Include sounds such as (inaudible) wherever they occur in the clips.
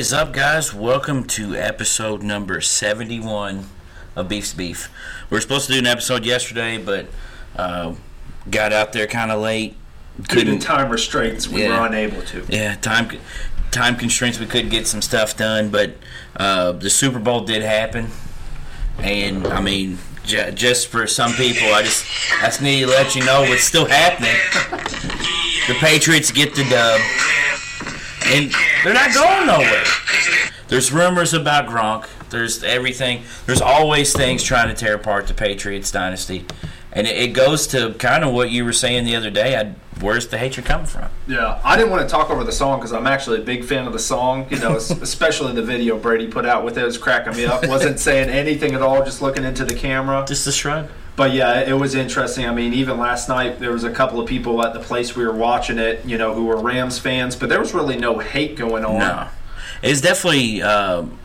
What is up, guys? Welcome to episode number 71 of Beef's Beef. We were supposed to do an episode yesterday, but uh, got out there kind of late. Due to time restraints, we Yeah. were unable to. Yeah, time time constraints. We couldn't get some stuff done, but uh, the Super Bowl did happen, and I mean, j- just for some people, I just I just need to let you know what's still happening. The Patriots get the dub, and they're not going nowhere. There's rumors about Gronk. There's everything. There's always things trying to tear apart the Patriots dynasty, and it, it goes to kind of what you were saying the other day. I, where's the hatred coming from? Yeah, I didn't want to talk over the song because I'm actually a big fan of the song. You know, (laughs) especially the video Brady put out with it was cracking me up. Wasn't saying anything at all, just looking into the camera. Just a shrug. But yeah, it was interesting. I mean, even last night there was a couple of people at the place we were watching it, you know, who were Rams fans, but there was really no hate going on. No, it's definitely um,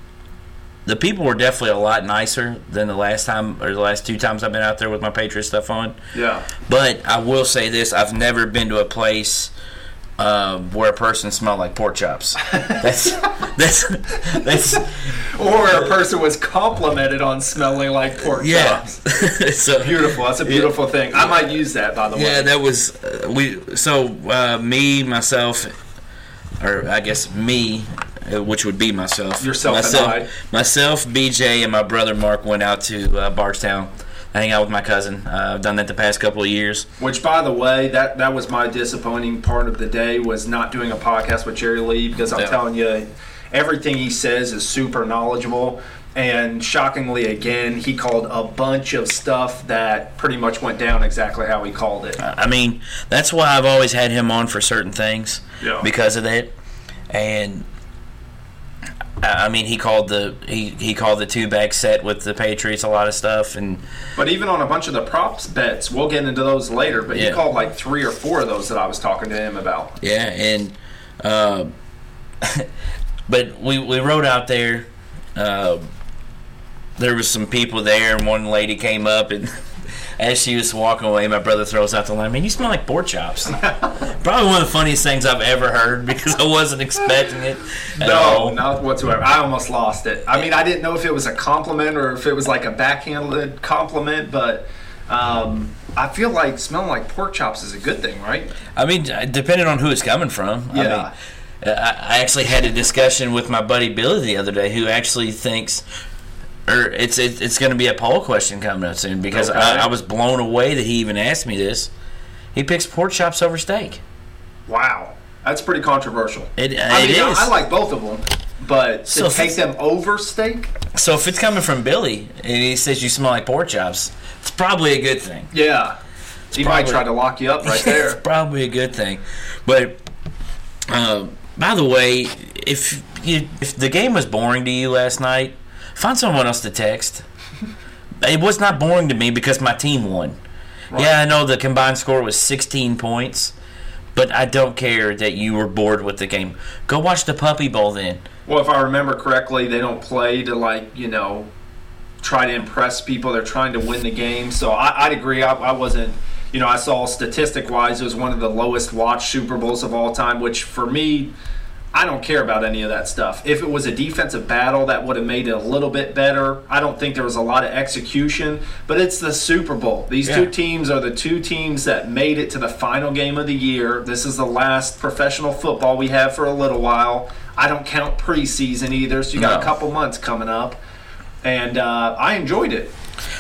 the people were definitely a lot nicer than the last time or the last two times I've been out there with my Patriot stuff on. Yeah. But I will say this: I've never been to a place um, where a person smelled like pork chops. That's that's that's Or a person was complimented on smelling like pork yeah. chops. (laughs) so Beautiful. That's a beautiful thing. I might use that, by the Yeah, way. Yeah, that was uh, we. So uh, me, myself, or I guess me, uh, which would be myself. Yourself and myself, I. myself, BJ, and my brother Mark went out to uh, Bardstown, hang out with my cousin. Uh, I've done that the past couple of years. Which, by the way, that that was my disappointing part of the day was not doing a podcast with Jerry Lee because I'm Yeah. telling you, everything he says is super knowledgeable. And shockingly, again, he called a bunch of stuff that pretty much went down exactly how he called it. I mean, that's why I've always had him on for certain things Yeah. because of that. And I mean, he called the he, he called the two back set with the Patriots a lot of stuff, and But even on a bunch of the props bets, we'll get into those later. But he called like three or four of those that I was talking to him about. Yeah, and uh, (laughs) but we we rode out there. Uh, there was some people there, and one lady came up, and (laughs) as she was walking away, my brother throws out the line, "Man, you smell like pork chops." (laughs) Probably one of the funniest things I've ever heard because I wasn't expecting it. No, all. not whatsoever. I almost lost it. I mean, I didn't know if it was a compliment or if it was like a backhanded compliment, but um, I feel like smelling like pork chops is a good thing, right? I mean, depending on who it's coming from. I Yeah. mean, I I actually had a discussion with my buddy Billy the other day, who actually thinks, or it's it, it's going to be a poll question coming up soon because Okay. I, I was blown away that he even asked me this. He picks pork chops over steak. Wow, that's pretty controversial. It, I it mean, is. I like both of them, but So to take them over steak, so if it's coming from Billy and he says you smell like pork chops, it's probably a good thing. yeah, he might try to lock you up right (laughs) there. it's probably a good thing. But uh, by the way, if you if the game was boring to you last night, find someone else to text. It was not boring to me because my team won. Yeah, I know the combined score was 16 points, but I don't care that you were bored with the game. Go watch the Puppy Bowl then. Well, if I remember correctly, they don't play to like you know try to impress people. They're trying to win the game. So I, I'd agree. I, I wasn't. You know, I saw statistic wise, it was one of the lowest watched Super Bowls of all time. Which for me, I don't care about any of that stuff. If it was a defensive battle, that would have made it a little bit better. I don't think there was a lot of execution, but it's the Super Bowl. These Yeah. two teams are the two teams that made it to the final game of the year. This is the last professional football we have for a little while. I don't count preseason either, so you got No. a couple months coming up. And uh, I enjoyed it.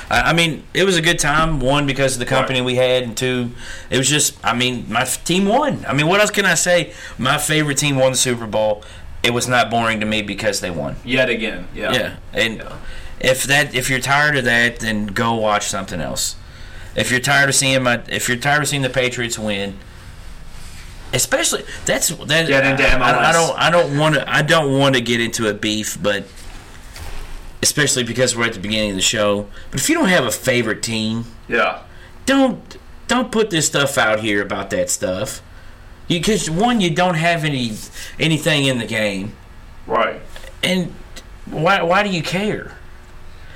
I mean, it was a good time. One because of the company we had, and two, it was just. I mean, my team won. I mean, what else can I say? My favorite team won the Super Bowl. It was not boring to me because they won. Yet again, yeah. Yeah, and if that if you're tired of that, then go watch something else. If you're tired of seeing my, if you're tired of seeing the Patriots win, especially that's that. Get into I, I, I don't. I don't want to. I don't want to get into a beef, but especially because we're at the beginning of the show. But if you don't have a favorite team, Yeah. don't don't put this stuff out here about that stuff. Because one, you don't have any anything in the game, Right. and why why do you care?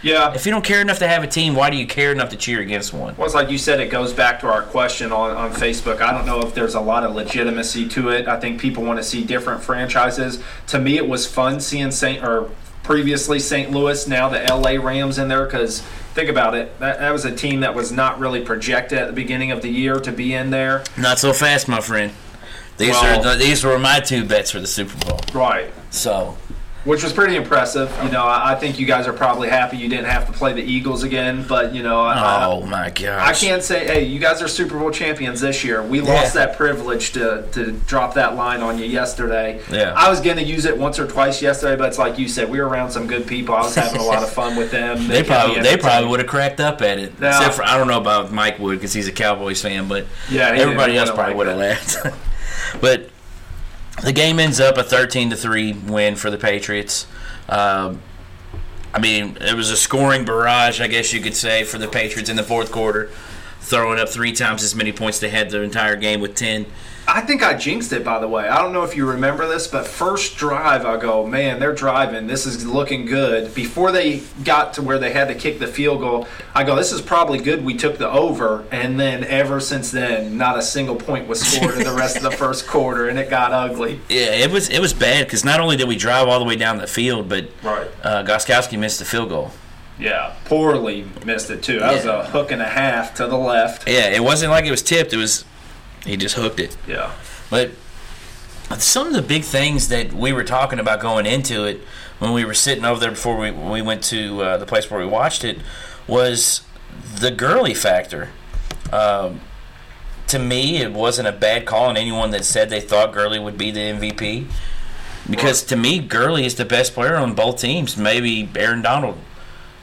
Yeah. If you don't care enough to have a team, why do you care enough to cheer against one? Well, it's like you said, it goes back to our question on, on Facebook. I don't know if there's a lot of legitimacy to it. I think people want to see different franchises. To me, it was fun seeing St. or previously St. Louis, now the LA Rams in there because think about it. That, that was a team that was not really projected at the beginning of the year to be in there. Not so fast, my friend. These Well- are the, these were my two bets for the Super Bowl. Right. So Which was pretty impressive. You know, I, I think you guys are probably happy you didn't have to play the Eagles again, but you know, I, Oh my gosh! I can't say, hey, you guys are Super Bowl champions this year. We lost that privilege to, to drop that line on you yesterday. Yeah. I was going to use it once or twice yesterday, but it's like you said, we were around some good people. I was having a lot of fun with them. They kept probably they probably would have cracked up at it. No. Except for I don't know about Mike Wood because he's a Cowboys fan, but Yeah, everybody else probably would have laughed. (laughs) but the game ends up a thirteen to three win for the Patriots. Um, I mean, it was a scoring barrage, I guess you could say, for the Patriots in the fourth quarter, throwing up three times as many points they had the entire game with ten. I think I jinxed it, by the way. I don't know if you remember this, but first drive, I go, man, they're driving. This is looking good. Before they got to where they had to kick the field goal, I go, this is probably good. We took the over. And then ever since then, not a single point was scored in the rest of the (laughs) first quarter, and it got ugly. Yeah, it was it was bad because not only did we drive all the way down the field, but Right. uh, Gostkowski missed the field goal. Yeah, poorly missed it, too. That was a hook and a half to the left. Yeah, it wasn't like it was tipped. It was he just hooked it. Yeah. But some of the big things that we were talking about going into it when we were sitting over there before we, we went to uh, the place where we watched it was the Gurley factor. Um, to me, it wasn't a bad call on anyone that said they thought Gurley would be the MVP. Because to me, Gurley is the best player on both teams. Maybe Aaron Donald.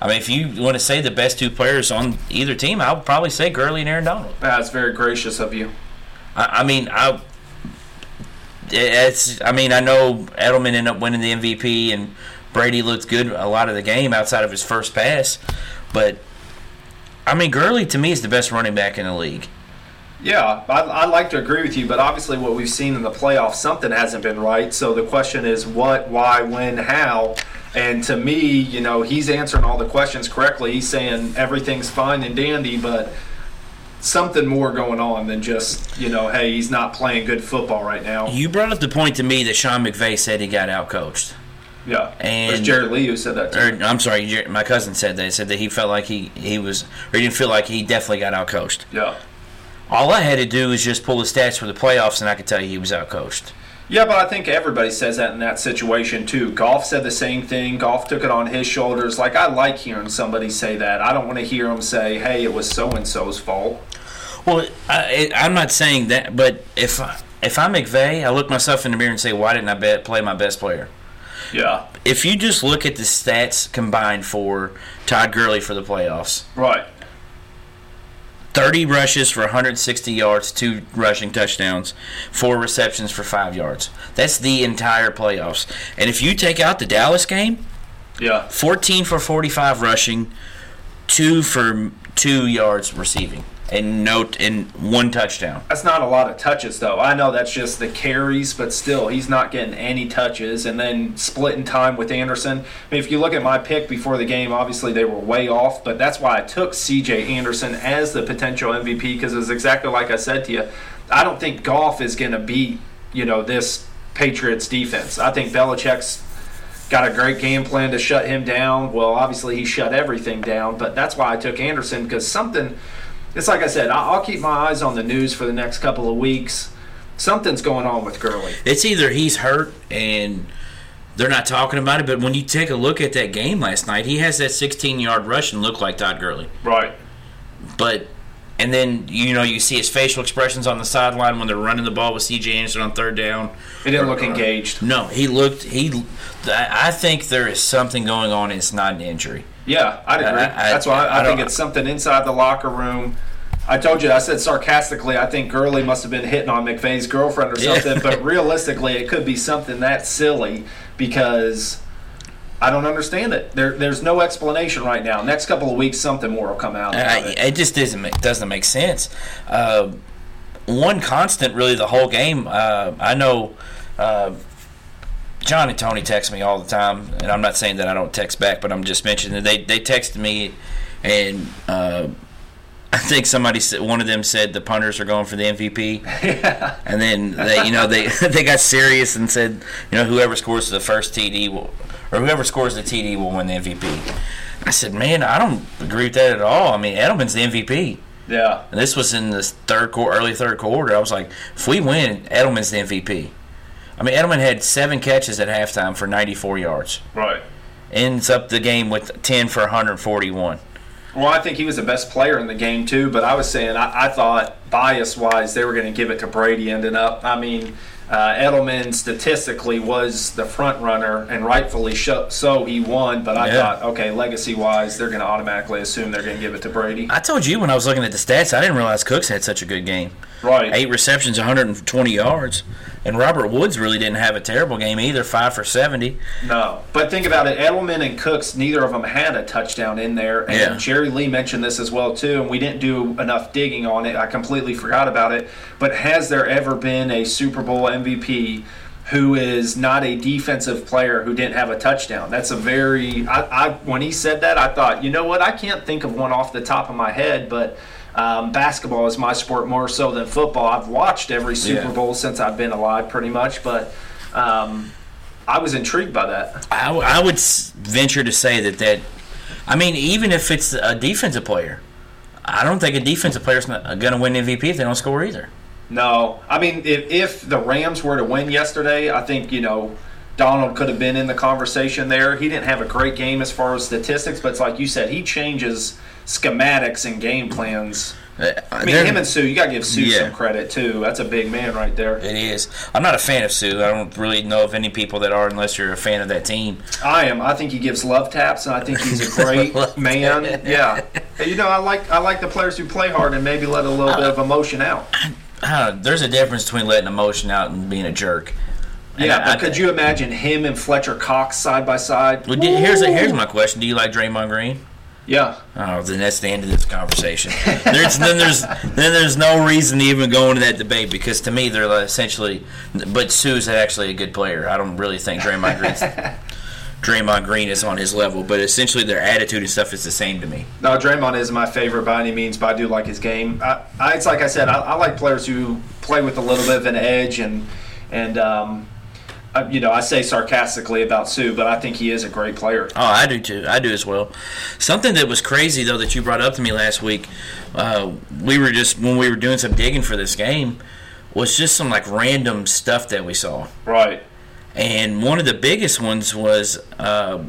I mean, if you want to say the best two players on either team, I would probably say Gurley and Aaron Donald. That's very gracious of you. I, I mean, I. It's. I mean, I know Edelman ended up winning the MVP, and Brady looked good a lot of the game outside of his first pass, but I mean, Gurley to me is the best running back in the league. Yeah, I, I'd like to agree with you, but obviously, what we've seen in the playoffs, something hasn't been right. So the question is, what, why, when, how? And to me, you know, he's answering all the questions correctly. He's saying everything's fine and dandy, but something more going on than just, you know, hey, he's not playing good football right now. You brought up the point to me that Sean McVay said he got outcoached. Yeah, And- it was Jerry Lee who said that. Or. I'm sorry, my cousin said that. He said that he felt like he he was, or he didn't feel like he definitely got outcoached. Yeah. All I had to do was just pull the stats for the playoffs, and I could tell you he was outcoached. Yeah, but I think everybody says that in that situation too. Goff said the same thing. Goff took it on his shoulders. Like I like hearing somebody say that. I don't want to hear him say, "Hey, it was so and so's fault." Well, I, I'm not saying that, but if I- if I'm McVay, I look myself in the mirror and say, why didn't I bet, play my best player? Yeah. If you just look at the stats combined for Todd Gurley for the playoffs, Right. 30 rushes for 160 yards, two rushing touchdowns, four receptions for five yards. That's the entire playoffs. And if you take out the Dallas game, Yeah. 14 for 45 rushing, two for two yards receiving, and no and one touchdown. That's not a lot of touches though. I know that's just the carries, but still, he's not getting any touches. And then splitting time with Anderson. I mean, if you look at my pick before the game, obviously they were way off, but that's why I took C.J. Anderson as the potential MVP because it's exactly like I said to you. I don't think Goff is going to beat you know this Patriots defense. I think Belichick's got a great game plan to shut him down. Well, obviously he shut everything down, but that's why I took Anderson because something. It's like I said, I- I'll keep my eyes on the news for the next couple of weeks. Something's going on with Gurley. It's either he's hurt and they're not talking about it, but when you take a look at that game last night, he has that 16 yard rush and looked like Todd Gurley. Right. But and then you know you see his facial expressions on the sideline when they're running the ball with C.J. Anderson on third down. He didn't look engaged. No, he looked. He. I I think there is something going on. and It's not an injury. Yeah, I'd agree. I- I- that's why I, I think it's something inside the locker room. I told you, I said sarcastically, I think Gurley must have been hitting on McVay's girlfriend or Yeah. something, but realistically, it could be something that silly because I don't understand it. There, there's no explanation right now. Next couple of weeks, something more will come out. I, it. it just doesn't make, doesn't make sense. Uh, one constant, really, the whole game. Uh, I know. Uh, John and Tony text me all the time, and I'm not saying that I don't text back, but I'm just mentioning that they they texted me, and uh, (laughs) I think somebody said one of them said the punters are going for the MVP, Yeah. (laughs) and then they you know they (laughs) they got serious and said you know whoever scores the first TD will or whoever scores the TD will win the MVP. I said, man, I don't agree with that at all. I mean, Edelman's the MVP. Yeah. And this was in the third quarter, early third quarter. I was like, if we win, Edelman's the MVP. I mean, Edelman had seven catches at halftime for 94 yards. Right. Ends up the game with 10 for 141. Well, I think he was the best player in the game too. But I was saying I, I thought bias wise they were going to give it to Brady. Ended up, I mean, uh, Edelman statistically was the front runner and rightfully so he won. But I Yeah. thought, okay, legacy wise, they're going to automatically assume they're going to give it to Brady. I told you when I was looking at the stats, I didn't realize Cooks had such a good game. Right. Eight receptions, 120 yards. And Robert Woods really didn't have a terrible game either, five for 70. No, but think about it. Edelman and Cooks, neither of them had a touchdown in there, and Yeah. Jerry Lee mentioned this as well too. And we didn't do enough digging on it. I completely forgot about it. But has there ever been a Super Bowl MVP who is not a defensive player who didn't have a touchdown? That's a very. I, I when he said that, I thought, you know what? I can't think of one off the top of my head, but. Um, basketball is my sport more so than football. I've watched every Super Yeah. Bowl since I've been alive, pretty much. But um, I was intrigued by that. I, w- I would venture to say that that, I mean, even if it's a defensive player, I don't think a defensive player's going to win MVP if they don't score either. No, I mean, if, if the Rams were to win yesterday, I think you know Donald could have been in the conversation there. He didn't have a great game as far as statistics, but it's like you said, he changes schematics and game plans. Uh, I mean, they're- him and Suh, you got to give Suh Yeah. some credit too. That's a big man right there. It is. I'm not a fan of Suh. I don't really know of any people that are unless you're a fan of that team. I am. I think he gives love taps, and I think he's a great (laughs) man. Yeah, you know, I like I like the players who play hard and maybe let a little bit of emotion out. I don't know, there's a difference between letting emotion out and being a jerk. And Yeah, I- but could you imagine him and Fletcher Cox side by side? Well, do- here's here's my question: Do you like Draymond Green? Yeah. Oh, then that's the end of this conversation. (laughs) There's then there's then there's no reason to even go into that debate because to me they're essentially. But Suh's actually a good player. I don't really think Draymond Green's (laughs) Draymond Green is on his level, but essentially their attitude and stuff is the same to me. No, Draymond is my favorite by any means, but I do like his game. I, I, it's like I said, I, I like players who play with a little bit of an edge, and and um, I, you know, I say sarcastically about Suh, but I think he is a great player. Oh, I do too. I do as well. Something that was crazy though that you brought up to me last week, uh, we were just when we were doing some digging for this game, was just some like random stuff that we saw. Right. And one of the biggest ones was uh,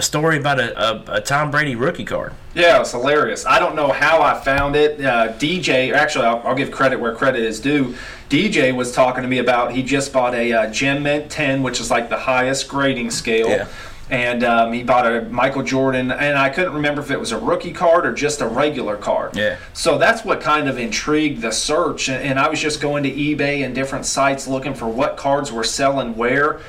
a story about a, a, a Tom Brady rookie card. Yeah, it's hilarious. I don't know how I found it. Uh, DJ, actually, I'll, I'll give credit where credit is due. DJ was talking to me about he just bought a uh, Gem Mint 10, which is like the highest grading scale. Yeah. And um, he bought a Michael Jordan, and I couldn't remember if it was a rookie card or just a regular card. Yeah. So that's what kind of intrigued the search. And I was just going to eBay and different sites looking for what cards were selling where.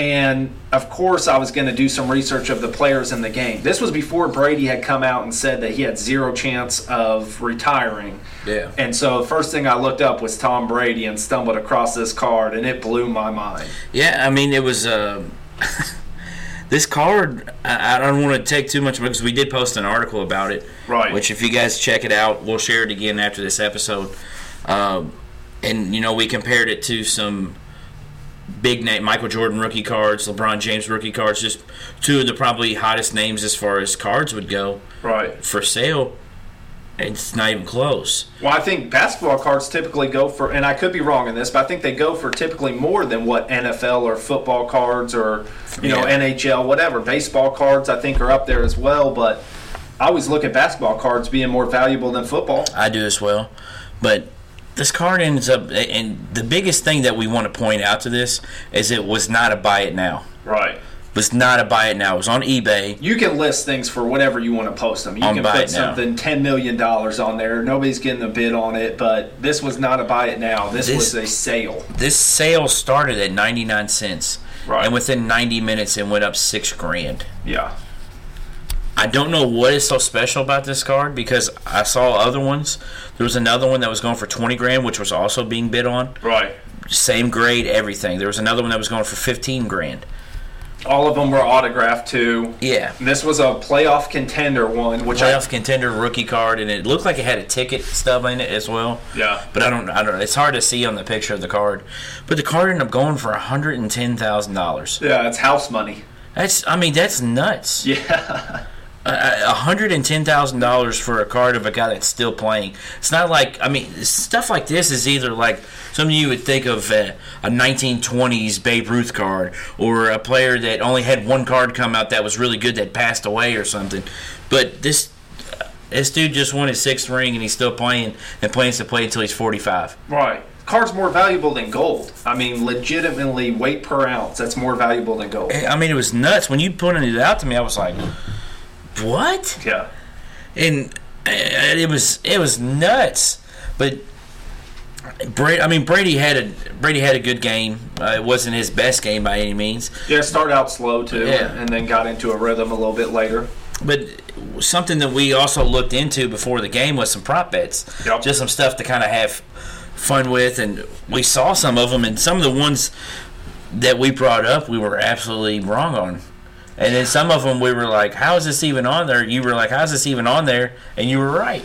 And of course, I was going to do some research of the players in the game. This was before Brady had come out and said that he had zero chance of retiring. Yeah. And so the first thing I looked up was Tom Brady and stumbled across this card, and it blew my mind. Yeah, I mean it was. Uh, (laughs) this card, I, don't want to take too much because we did post an article about it. Right. Which, if you guys check it out, we'll share it again after this episode. Um, and you know, we compared it to some big name Michael Jordan rookie cards, LeBron James rookie cards, just two of the probably hottest names as far as cards would go Right. for sale. It's not even close. Well, I think basketball cards typically go for, and I could be wrong in this, but I think they go for typically more than what NFL or football cards or, you know, NHL, whatever. Baseball cards, I think, are up there as well, but I always look at basketball cards being more valuable than football. I do as well. But this card ends up, and the biggest thing that we want to point out to this is it was not a buy it now. Right. Was not a buy it now. It was on eBay. You can list things for whatever you want to post them. You On can buy put it now. something $10 million on there. Nobody's getting a bid on it, but this was not a buy it now. This, This- was a sale. This sale started at 99 cents. Right. And within 90 minutes, it went up six grand. Yeah. I don't know what is so special about this card because I saw other ones. There was another one that was going for 20 grand, which was also being bid on. Right. same grade, everything. There was another one that was going for fifteen grand. All of them were autographed too. Yeah, And This was a playoff contender one, which playoff contender rookie card, and it looked like it had a ticket stub in it as well. Yeah. But I don't, I don't. It's hard to see on the picture of the card. But the card ended up going for hundred and ten thousand dollars. Yeah, it's house money. That's, I mean, that's nuts. Yeah. (laughs) hundred and ten thousand dollars for a card of a guy that's still playing. It's not like I mean stuff like this is either like something you would think of uh, a 1920s Babe Ruth card or a player that only had one card come out that was really good that passed away or something. But this this dude just won his sixth ring and he's still playing and plans to play until he's 45. Right. Card's more valuable than gold. I mean, legitimately, weight per ounce, that's more valuable than gold. I mean it was nuts when you pointed it out to me. I was like, what? Yeah. and uh, it was it was nuts. But Brady, I mean Brady had a Brady had a good game. Uh, it wasn't his best game by any means, Yeah, it started out slow too, Yeah. and then got into a rhythm a little bit later. but something that we also looked into before the game was some prop bets, Yep. just some stuff to kind of have fun with, and we saw some of them, and some of the ones that we brought up, we were absolutely wrong on. And then some of them we were like, "How is this even on there?" You were like, "How's this even on there?" And you were right.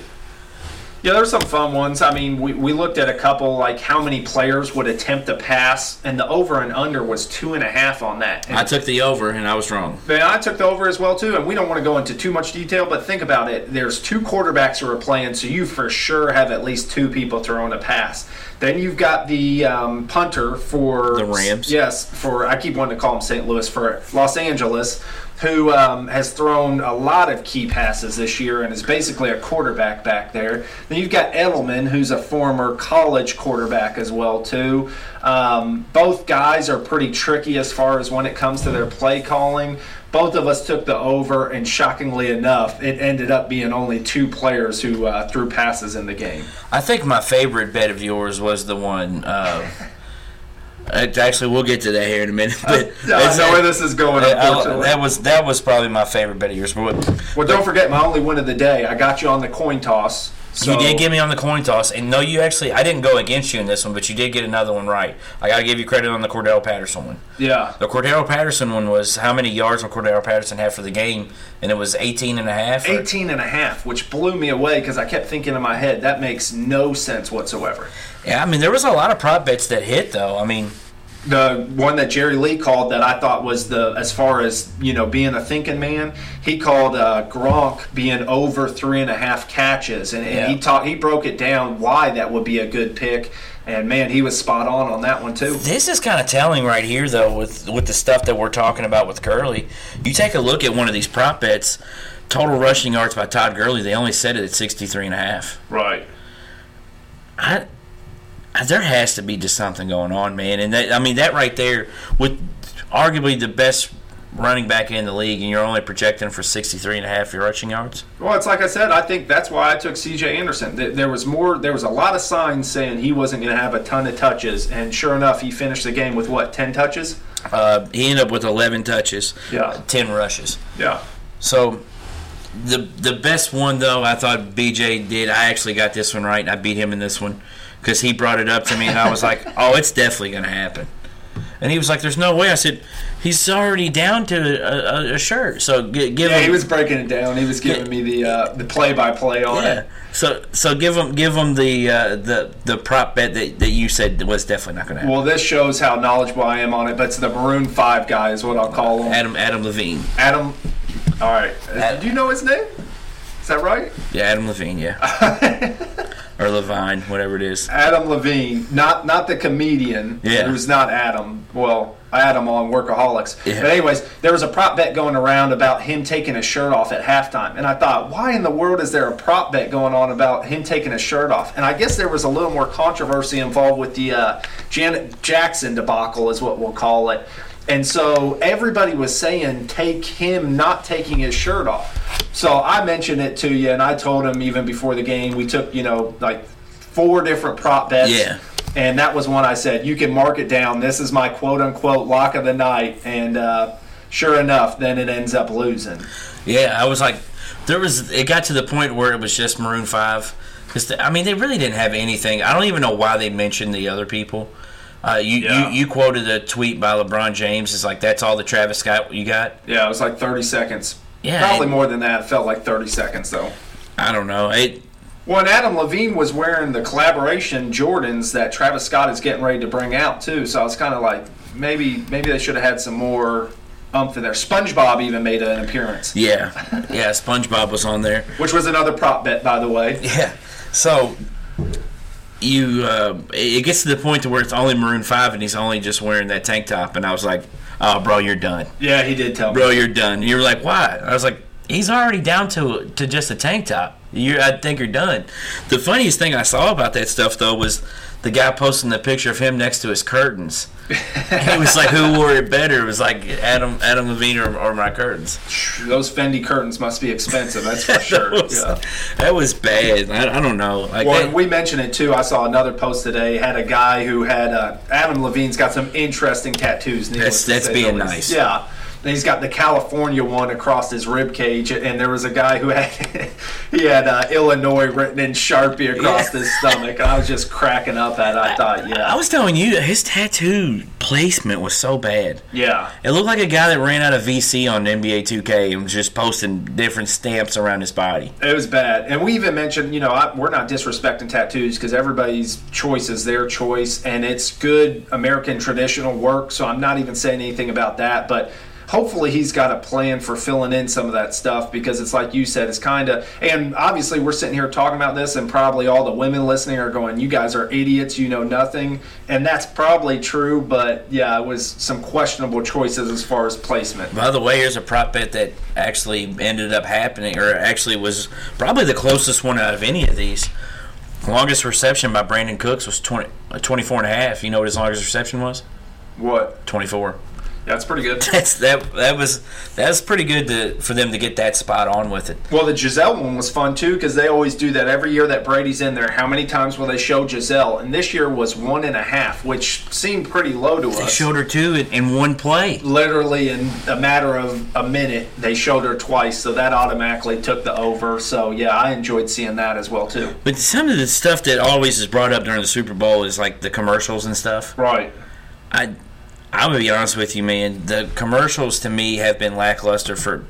Yeah, there's some fun ones. I mean, we, we looked at a couple, like how many players would attempt a pass, and the over and under was two and a half on that. And I took the over, and I was wrong. Man, I took the over as well too, and we don't want to go into too much detail, but think about it. There's two quarterbacks who are playing, so you for sure have at least two people throwing a pass. Then you've got the um, punter for The Rams. Yes, for I keep wanting to call him St. Louis for Los Angeles, who um, has thrown a lot of key passes this year and is basically a quarterback back there. Then you've got Edelman, who's a former college quarterback as well too. Um, both guys are pretty tricky as far as when it comes to their play calling. Both of us took the over, and shockingly enough, it ended up being only two players who uh, threw passes in the game. I think my favorite bet of yours was the one. Uh, it- actually, we'll get to that here in a minute. But (laughs) I know where this is going. I- that was that was probably my favorite bet of yours. But well, don't forget my only win of the day. I got you on the coin toss. So you did get me on the coin toss, and no, you actually I didn't go against you in this one, but you did get another one right. I got to give you credit on the Cordarrelle Patterson one. yeah. The Cordarrelle Patterson one was how many yards will Cordarrelle Patterson have for the game, and it was 18 and a half. or- 18 and a half, which blew me away because I kept thinking in my head that makes no sense whatsoever. Yeah, I mean there was a lot of prop bets that hit though. I mean, The one that Jerry Lee called that I thought was the as far as you know being a thinking man, he called uh, Gronk being over three and a half catches, and, and he talked he broke it down why that would be a good pick, and man, he was spot on on that one too. This is kind of telling right here, though, with with the stuff that we're talking about with Gurley. You take a look at one of these prop bets, total rushing yards by Todd Gurley. They only set it at 63 and a half. Right. I, I- there has to be just something going on, man. And that, I mean, that right there, with arguably the best running back in the league, and you're only projecting for 63 and a half rushing yards. Well, it's like I said. I think that's why I took C.J. Anderson. There- was more. There was a lot of signs saying he wasn't going to have a ton of touches, and sure enough, he finished the game with what ten touches. Uh, he ended up with 11 touches, Yeah. 10 rushes. Yeah. So the the best one though, I thought BJ did. I actually got this one right, and I beat him in this one because he brought it up to me, and I was like, (laughs) "Oh, it's definitely going to happen." And he was like, "There's no way." I said, "He's already down to a, a, shirt, so gi- give Yeah, him." he was breaking it down. He was giving me the uh, the play by play on yeah. it. So so give him give him the uh, the the prop bet that, that you said was definitely not going to happen. Well, this shows how knowledgeable I am on it. But it's the Maroon Five guy is what I'll call him. Adam Adam Levine. Adam. All right. Ad- Do you know his name? Is that right? Yeah, Adam Levine. Yeah. (laughs) or Levine, whatever it is. Adam Levine, not not the comedian, Yeah. who's not Adam. Well, Adam on Workaholics. Yeah. But anyways, there was a prop bet going around about him taking his shirt off at halftime, and I thought, why in the world is there a prop bet going on about him taking his shirt off? And I guess there was a little more controversy involved with the uh, Janet Jackson debacle, is what we'll call it. And so everybody was saying, take him not taking his shirt off. So I mentioned it to you, and I told him even before the game, we took, you know, like four different prop bets. Yeah. And that was one I said, you can mark it down. This is my quote unquote lock of the night. And uh, sure enough, then it ends up losing. Yeah, I was like, there was. It got to the point where it was just Maroon Five, because I mean, they really didn't have anything. I don't even know why they mentioned the other people. Uh, you, Yeah. you you quoted a tweet by LeBron James. It's like that's all the Travis Scott you got. Yeah, it was like 30 seconds. Yeah, Probably more than that. It felt like 30 seconds though. I don't know. It Well, Adam Levine was wearing the collaboration Jordans that Travis Scott is getting ready to bring out too. So I was kind of like, maybe maybe they should have had some more umph in there. SpongeBob even made an appearance, yeah (laughs) yeah. SpongeBob was on there. which was another prop bet, by the way. Yeah. So you uh, it gets to the point to where it's only Maroon Five and he's only just wearing that tank top, and I was like, oh, bro, you're done. Yeah, he did tell me. Bro, you're done. You were like, why? I was like, he's already down to to just a tank top. You, I think you're done. The funniest thing I saw about that stuff though was the guy posting the picture of him next to his curtains. he was like, who wore it better? It was like Adam Adam Levine or, or my curtains. Those Fendi curtains must be expensive. That's for sure. (laughs) that, was, yeah. that was bad. I, I don't know. Like Well, that- we mentioned it too. I saw another post today. Had a guy who had uh, Adam Levine's got some interesting tattoos. That's- that's being nice. Yeah. And he's got the California one across his rib cage, and there was a guy who had (laughs) he had uh, Illinois written in Sharpie across Yeah. his stomach. I was just cracking up at. it. I thought, yeah, I was telling you, his tattoo placement was so bad. yeah, It looked like a guy that ran out of VC on NBA 2K and was just posting different stamps around his body. it was bad. And we even mentioned, you know, I, we're not disrespecting tattoos because everybody's choice is their choice, and it's good American traditional work. So I'm not even saying anything about that, but. Hopefully he's got a plan for filling in some of that stuff because it's like you said, it's kind of and obviously we're sitting here talking about this and probably all the women listening are going, "You guys are idiots, you know nothing," and that's probably true. But yeah, it was some questionable choices as far as placement. By the way, here's a prop bet that actually ended up happening, or actually was probably the closest one out of any of these. Longest reception by Brandin Cooks was 20, uh, 24 and a half. You know what his longest reception was? What? 24. That's pretty good. (laughs) That's that. That was that was pretty good to for them to get that spot on with it. Well, the Gisele one was fun too because they always do that every year that Brady's in there. How many times will they show Gisele? And this year was one and a half, which seemed pretty low to They us. They showed her two in, in one play. Literally in a matter of a minute, they showed her twice, so that automatically took the over. So yeah, I enjoyed seeing that as well too. But some of the stuff that always is brought up during the Super Bowl is like the commercials and stuff. Right. I I'm gonna be honest with you, man. The commercials to me have been lackluster for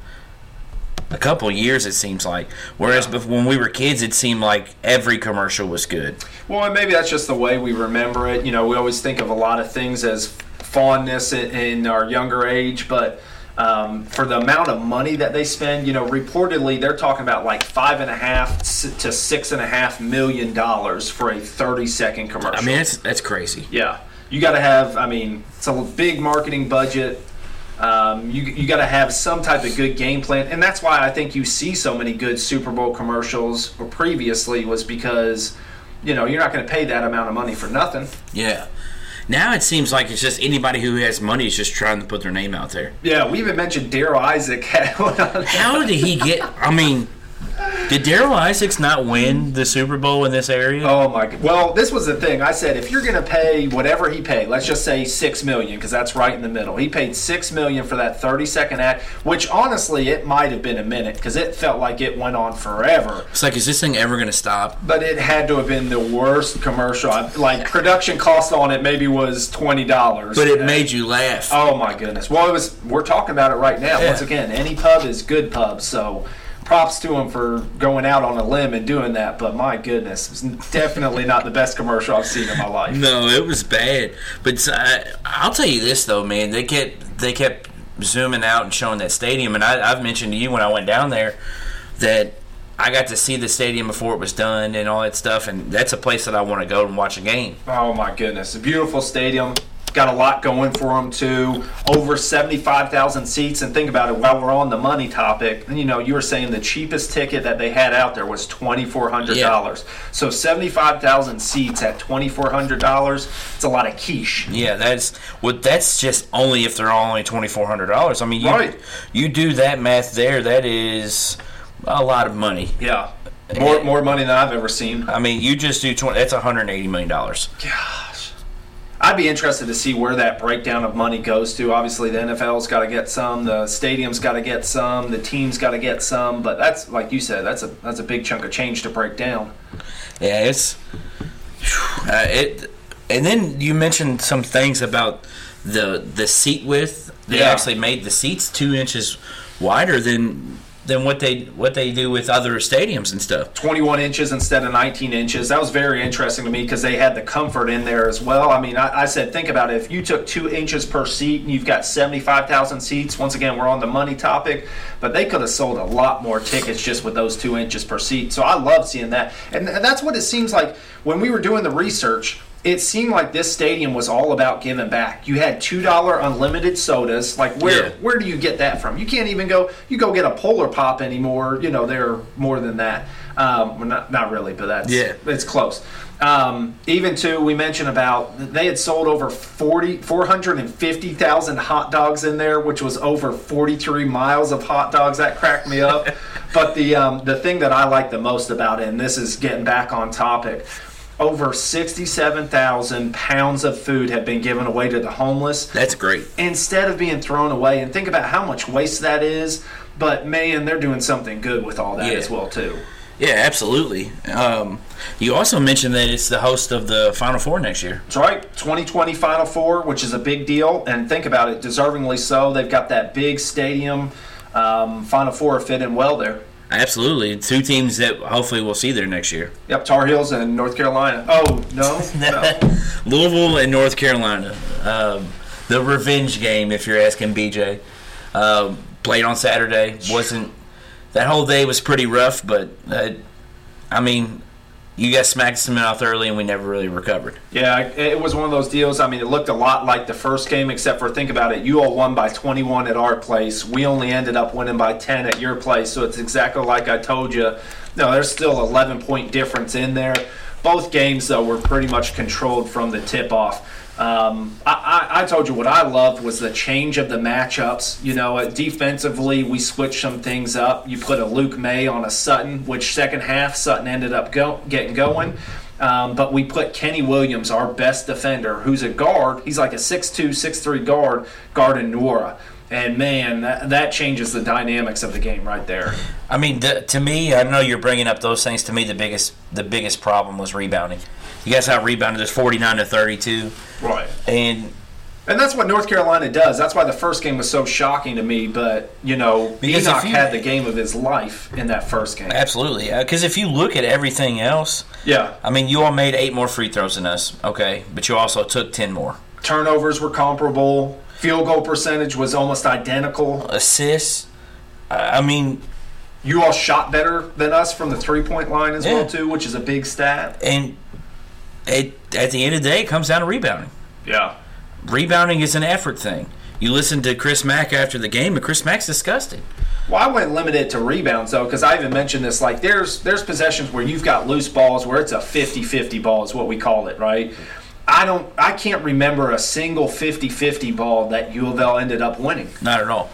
a couple of years. It seems like. Whereas bef- when we were kids, it seemed like every commercial was good. Well, maybe that's just the way we remember it. You know, we always think of a lot of things as fondness in, in our younger age, but um, for the amount of money that they spend, you know, reportedly they're talking about like five and a half to six and a half million dollars for a thirty-second commercial. I mean, that's that's crazy. yeah, you got to have. I mean, it's a big marketing budget. Um, you you got to have some type of good game plan, and that's why I think you see so many good Super Bowl commercials. Or previously was because you know you're not going to pay that amount of money for nothing. Yeah. Now it seems like it's just anybody who has money is just trying to put their name out there. Yeah, we even mentioned Darryl Isaac. (laughs) How did he get? I mean, did Darryl Isaacs not win the Super Bowl in this area? Oh my god. Well, this was the thing. I said if you're going to pay whatever he paid, let's just say 6 million because that's right in the middle. He paid 6 million for that 30-second act, which honestly it might have been a minute cuz it felt like it went on forever. It's like, is this thing ever going to stop? But it had to have been the worst commercial. Like production cost on it maybe was $20. But it made you laugh. Oh my goodness. Well, it was we're talking about it right now. Yeah. Once again, any pub is good pub, so props to him for going out on a limb and doing that, but my goodness, it's definitely not the best commercial I've seen in my life. No, it was bad. But uh, I'll tell you this though, man. They kept they kept zooming out and showing that stadium, and I, I've mentioned to you when I went down there that I got to see the stadium before it was done and all that stuff, and that's a place that I want to go and watch a game. Oh my goodness, a beautiful stadium. Got a lot going for them too. Over seventy-five thousand seats, and think about it. While we're on the money topic, you know, you were saying the cheapest ticket that they had out there was twenty-four hundred dollars. Yeah. So seventy-five thousand seats at twenty-four hundred dollars. It's a lot of quiche. Yeah, that's well. That's just only if they're only twenty four hundred dollars. I mean, you Right. you do that math there. That is a lot of money. Yeah, more more money than I've ever seen. I mean, you just do twenty. That's one hundred eighty million dollars. Gosh. I'd be interested to see where that breakdown of money goes to. Obviously, the NFL's got to get some, the stadium's got to get some, the team's got to get some. But that's like you said, that's a that's a big chunk of change to break down. Yeah, it's uh, it. And then you mentioned some things about the the seat width. They Yeah. actually made the seats two inches wider than than what they what they do with other stadiums and stuff. 21 inches instead of 19 inches. That was very interesting to me because they had the comfort in there as well. I mean, I, I said, think about it. If you took two inches per seat and you've got 75,000 seats, once again, we're on the money topic, but they could have sold a lot more tickets just with those two inches per seat. So I love seeing that. And, and that's what it seems like when we were doing the research. It seemed like this stadium was all about giving back. You had two dollar unlimited sodas. Like where Yeah. where do you get that from? You can't even go. You go get a Polar Pop anymore. You know they're more than that. Um, not not really, but that's Yeah. it's close. Um, even too, we mentioned about they had sold over 40, 450,000 hot dogs in there, which was over 43 miles of hot dogs. That cracked me up. (laughs) but the um, the thing that I like the most about it, and this is getting back on topic, over 67,000 pounds of food have been given away to the homeless That's great. instead of being thrown away. And think about how much waste that is. But man, they're doing something good with all that Yeah. as well too. Yeah, absolutely. Um, you also mentioned that it's the host of the Final Four next year. That's right. 2020 Final Four, which is a big deal, and think about it, deservingly so. They've got that big stadium. Um, Final Four fit in well there. Absolutely, two teams that hopefully we'll see there next year. Yep, Tar Heels and North Carolina. Oh no, (laughs) no. Louisville and North Carolina. Um, the revenge game, if you're asking BJ. Um, played on Saturday. wasn't That whole day was pretty rough, but uh, I mean, you got smacked some mouth early and we never really recovered. Yeah, it was one of those deals. I mean, it looked a lot like the first game, except for think about it. You all won by 21 at our place. We only ended up winning by 10 at your place. So it's exactly like I told you. No, there's still 11 point difference in there. Both games, though, were pretty much controlled from the tip off. Um, I, I, told you what I loved was the change of the matchups. You know, uh, defensively, we switched some things up. You put a Luke Maye on a Sutton, which second half Sutton ended up go, getting going. Um, but we put Kenny Williams, our best defender, who's a guard. He's like a 6'2", 6'3 guard, guarding Nwora. And man, that, that changes the dynamics of the game right there. I mean, the, to me, I know you're bringing up those things. To me, the biggest the biggest problem was rebounding. You guys out rebounded us 49 to 32, Right. and And that's what North Carolina does. That's why the first game was so shocking to me. But, you know, Because Enoch you- had the game of his life in that first game. absolutely, uh, because if you look at everything else, Yeah. I mean, you all made eight more free throws than us, okay, but you also took 10 more Turnovers were comparable. Field goal percentage was almost identical. assists. I mean, You all shot better than us from the three point line as Yeah. well, too, which is a big stat. and it, at the end of the day, it comes down to rebounding. Yeah. Rebounding is an effort thing. You listen to Chris Mack after the game, and Chris Mack's disgusted. Well, I wouldn't limit it to rebounds though, because I even mentioned this. Like, there's there's possessions where you've got loose balls where it's a 50-50 ball is what we call it, right? I don't, I can't remember a single 50-50 ball that U of L ended up winning. Not at all.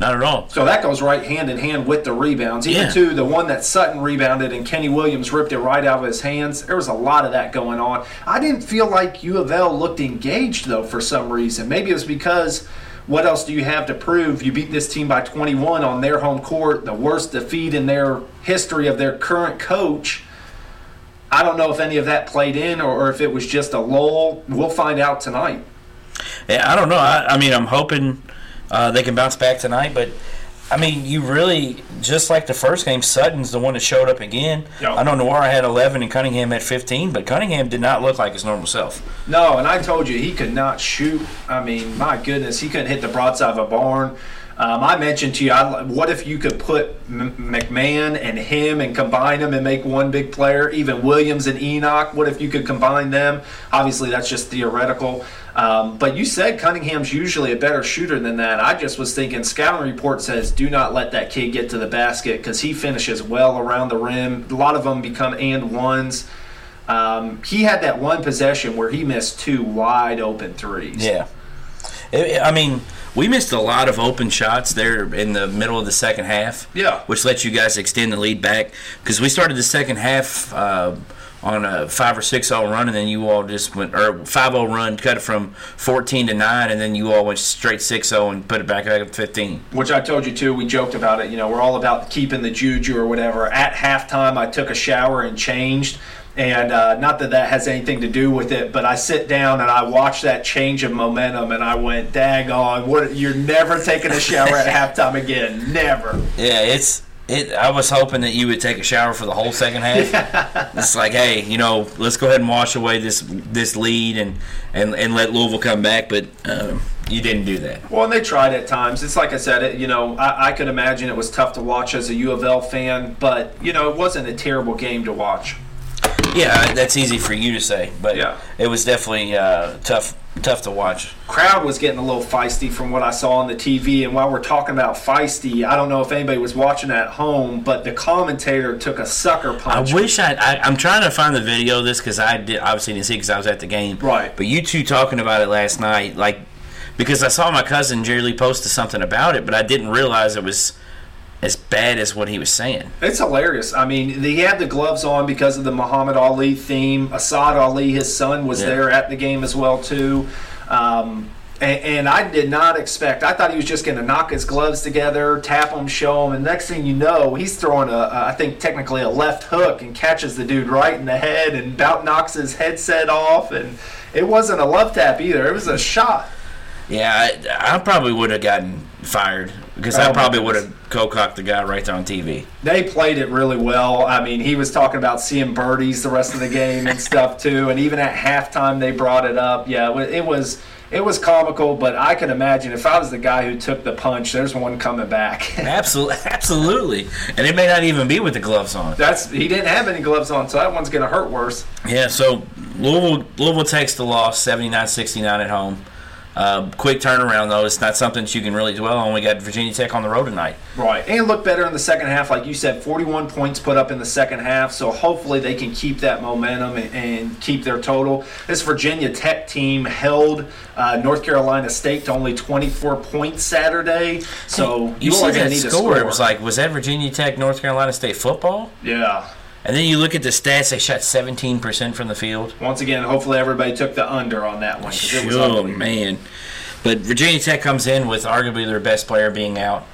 Not at all. So that goes right hand in hand with the rebounds. Even Yeah. to the one that Sutton rebounded and Kenny Williams ripped it right out of his hands. There was a lot of that going on. I didn't feel like U of L looked engaged though for some reason. Maybe it was because what else do you have to prove? You beat this team by 21 on their home court, the worst defeat in their history of their current coach. I don't know if any of that played in or, or if it was just a lull. We'll find out tonight. Yeah, I don't know. I, I mean, I'm hoping uh, they can bounce back tonight, but I mean, you really just like the first game. Sutton's the one that showed up again. Yeah. I know Nwora had 11 and Cunningham had 15, but Cunningham did not look like his normal self. No, and I told you he could not shoot. I mean, my goodness, he couldn't hit the broadside of a barn. Um, I mentioned to you, I, what if you could put M- McMahon and him and combine them and make one big player? Even Williams and Enoch, what if you could combine them? Obviously, that's just theoretical. Um, but you said Cunningham's usually a better shooter than that. I just was thinking, scouting report says do not let that kid get to the basket because he finishes well around the rim. A lot of them become and ones. Um, he had that one possession where he missed two wide open threes. Yeah. It- I mean, we missed a lot of open shots there in the middle of the second half. Yeah. Which let you guys extend the lead back because we started the second half uh, on a five or six zero run, and then you all just went or five zero run, cut it from fourteen to nine, and then you all went straight six zero and put it back up to fifteen. Which I told you too. We joked about it. You know, we're all about keeping the juju or whatever. At halftime, I took a shower and changed. And uh, not that that has anything to do with it, but I sit down and I watch that change of momentum, and I went, "Daggone! What? You're never taking a shower at (laughs) halftime again? Never." Yeah, it's it. I was hoping that you would take a shower for the whole second half. (laughs) It's like, hey, you know, let's go ahead and wash away this this lead and and, and let Louisville come back, but um, you didn't do that. Well, and they tried at times. It's like I said, it, you know, I, I could imagine it was tough to watch as a U of L fan, but you know, it wasn't a terrible game to watch. Yeah, that's easy for you to say, but Yeah. it was definitely uh, tough tough to watch. Crowd was getting a little feisty from what I saw on the TV. And while we're talking about feisty, I don't know if anybody was watching at home, but the commentator took a sucker punch. I wish I, I I'm trying to find the video of this because I did obviously didn't see because I was at the game. Right. But you two talking about it last night, like because I saw my cousin Jerry Lee posted something about it, but I didn't realize it was as bad as what he was saying. It's hilarious. I mean, he had the gloves on because of the Muhammad Ali theme. Assad Ali, his son, was Yeah. there at the game as well too. Um, and, and I did not expect. I thought he was just going to knock his gloves together, tap them, show them, and next thing you know, he's throwing a, a, I think technically a left hook and catches the dude right in the head and about knocks his headset off. And it wasn't a love tap either; it was a shot. Yeah, I, I probably would have gotten fired because Oh, I my probably would have co-cocked the guy right there on TV. they played it really well. I mean, he was talking about seeing birdies the rest of the game and stuff too. And even at halftime, they brought it up. Yeah, it it was it was comical, but I can imagine if I was the guy who took the punch, there's one coming back. (laughs) Absolutely, absolutely, and it may not even be with the gloves on. That's he didn't have any gloves on, so that one's gonna hurt worse. Yeah, so Louisville Louisville takes the loss 79-69 at home. Uh, quick turnaround though. It's not something that you can really dwell on. We got Virginia Tech on the road tonight. Right, and look better in the second half, like you said, 41 points put up in the second half. So hopefully they can keep that momentum and, and keep their total. This Virginia Tech team held uh, North Carolina State to only 24 points Saturday. So You you are going that need score? a score. It was like was that Virginia Tech North Carolina State football? yeah. And then you look at the stats. They shot seventeen percent from the field. Once again, hopefully everybody took the under on that one because it was Oh man! But Virginia Tech comes in with arguably their best player being out.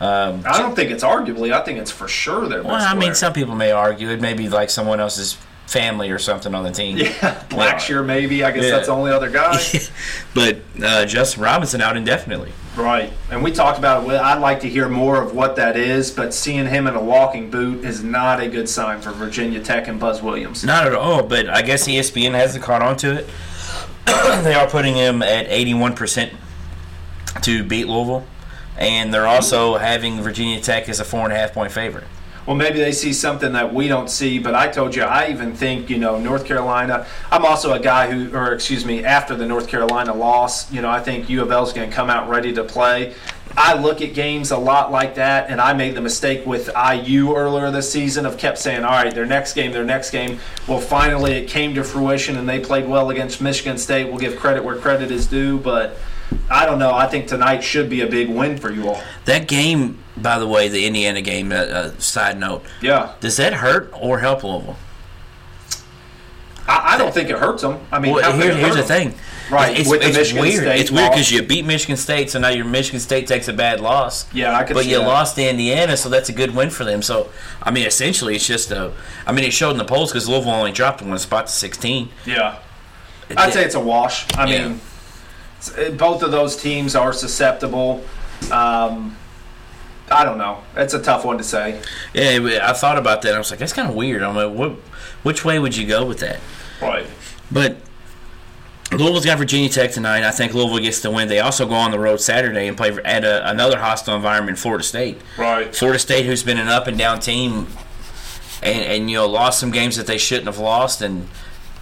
Um, I don't think it's arguably. I think it's for sure their best well, I mean, player. some people may argue it may be like someone else's family or something on the team. Yeah, (laughs) Blackshear maybe. I guess Yeah. that's the only other guy. (laughs) but uh, Justin Robinson out indefinitely. right. And we talked about it. I'd like to hear more of what that is, but seeing him in a walking boot is not a good sign for Virginia Tech and Buzz Williams. Not at all, but I guess ESPN hasn't caught on to it. (clears throat) they are putting him at 81% to beat Louisville, and they're also having Virginia Tech as a four and a half point favorite. Well, maybe they see something that we don't see, but I told you, I even think, you know, North Carolina. I'm also a guy who, or excuse me, after the North Carolina loss, you know, I think U of L is going to come out ready to play. I look at games a lot like that, and I made the mistake with IU earlier this season of kept saying, all right, their next game, their next game. Well, finally it came to fruition, and they played well against Michigan State. We'll give credit where credit is due, but I don't know. I think tonight should be a big win for you all. That game, by the way, the Indiana game, uh, uh, side note, Yeah. does that hurt or help Louisville? I, I don't think it hurts them. I mean, Well, here- here's the the 'em? thing. Right, It's, with the it's Michigan weird. State it's weird because you beat Michigan State, so now your Michigan State takes a bad loss. Yeah, I could But you that. lost to Indiana, so that's a good win for them. So, I mean, essentially, it's just a. I mean, it showed in the polls because Louisville only dropped one spot to 16. Yeah. I'd say it's a wash. I Yeah. mean, both of those teams are susceptible. Um, I don't know. It's a tough one to say. Yeah, I thought about that. I was like, that's kind of weird. I'm like, what? Which way would you go with that? Right. But Louisville's got Virginia Tech tonight. I think Louisville gets the win. They also go on the road Saturday and play at a, another hostile environment, Florida State. Right. Florida State, who's been an up and down team, and, and you know lost some games that they shouldn't have lost, and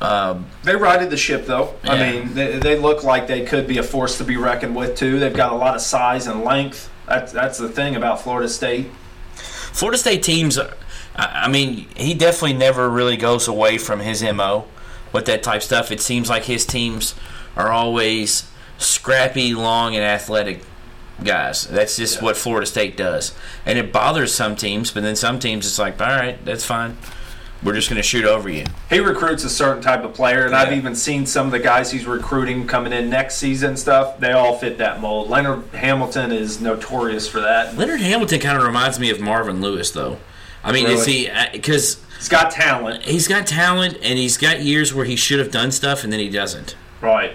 uh, They righted the ship, though. I mean, they, they look like they could be a force to be reckoned with, too. They've got a lot of size and length. That's, that's the thing about Florida State. Florida State teams. I I mean, he definitely never really goes away from his mo with that type stuff. It seems like his teams are always scrappy, long, and athletic guys. That's just what Florida State does, and it bothers some teams. But then some teams, it's like, all right, that's fine. We're just going to shoot over you. He recruits a certain type of player, and I've even seen some of the guys he's recruiting coming in next season stuff. They all fit that mold. Leonard Hamilton is notorious for that. Leonard Hamilton kind of reminds me of Marvin Lewis, though. I mean, is Really? he uh, because He's got talent. he's got talent and he's got years where he should have done stuff and then he doesn't. Right.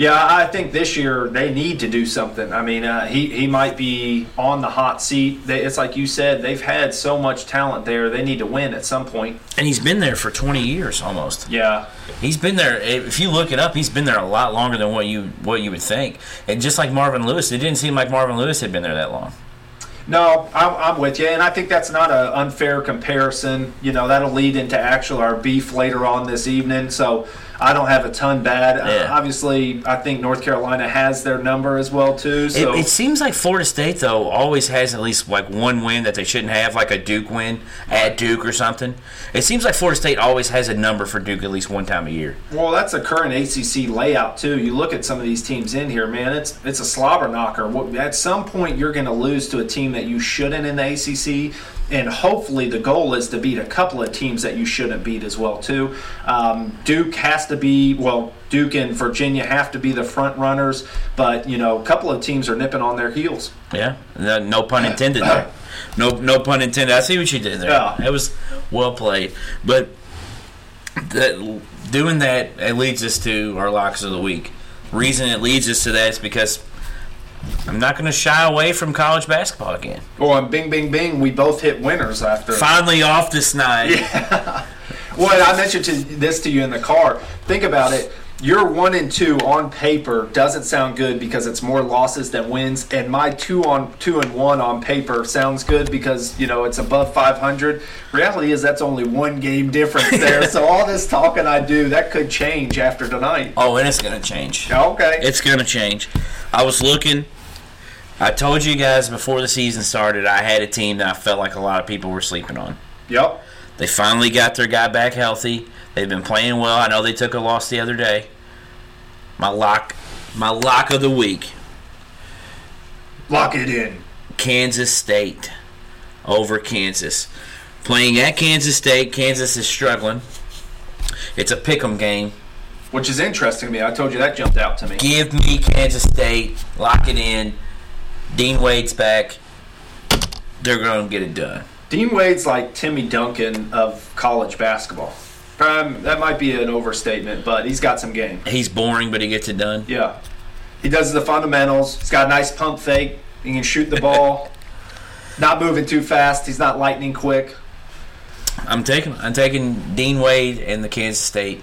Yeah, I think this year they need to do something. I mean, uh, he he might be on the hot seat. They, it's like you said, they've had so much talent there. They need to win at some point. And he's been there for 20 years almost. Yeah. He's been there. If you look it up, he's been there a lot longer than what you what you would think. And just like Marvin Lewis, it didn't seem like Marvin Lewis had been there that long. No, I'm, I'm with you, and I think that's not an unfair comparison. You know, that'll lead into actual our beef later on this evening. So I don't have a ton bad. Yeah. Uh, obviously, I think North Carolina has their number as well too. So It, it seems like Florida State though always has at least like one win that they shouldn't have, like a Duke win at Duke or something. It seems like Florida State always has a number for Duke at least one time a year. Well, that's a current ACC layout too. You look at some of these teams in here, man. It's it's a slobber knocker. At some point, you're going to lose to a team that you shouldn't in the ACC, and hopefully, the goal is to beat a couple of teams that you shouldn't beat as well too. Um, Duke has to be well. Duke and Virginia have to be the front runners, but you know, a couple of teams are nipping on their heels. Yeah, no, pun intended there. (coughs) No, no pun intended. I see what you did there. Yeah. It was well played, but that, doing that it leads us to our locks of the week. Reason it leads us to that is because I'm not going to shy away from college basketball again. Oh, and bing, bing, bing, we both hit winners after. Finally off this night. (laughs) Well, I mentioned to, this to you in the car. Think about it. Your one and two on paper doesn't sound good because it's more losses than wins, and my two on two and one on paper sounds good because you know it's above 500. Reality is that's only one game difference there. so all this talking I do that could change after tonight. Oh, and it's going to change. Okay. It's going to change. I was looking. I told you guys before the season started, I had a team that I felt like a lot of people were sleeping on. Yep. They finally got their guy back healthy. They've been playing well. I know they took a loss the other day. My lock, my lock of the week: Lock it in. Kansas State over Kansas. Playing at Kansas State, Kansas is struggling. It's a pick'em game. Which is interesting to me. I told you that jumped out to me. Give me Kansas State. Lock it in. Dean Wade's back. They're going to get it done. Dean Wade's like Timmy Duncan of college basketball. Um, that might be an overstatement, but he's got some game. He's boring, but he gets it done. Yeah. He does the fundamentals. He's got a nice pump fake. He can shoot the ball. (laughs) not moving too fast. He's not lightning quick. I'm taking I'm taking Dean Wade and the Kansas State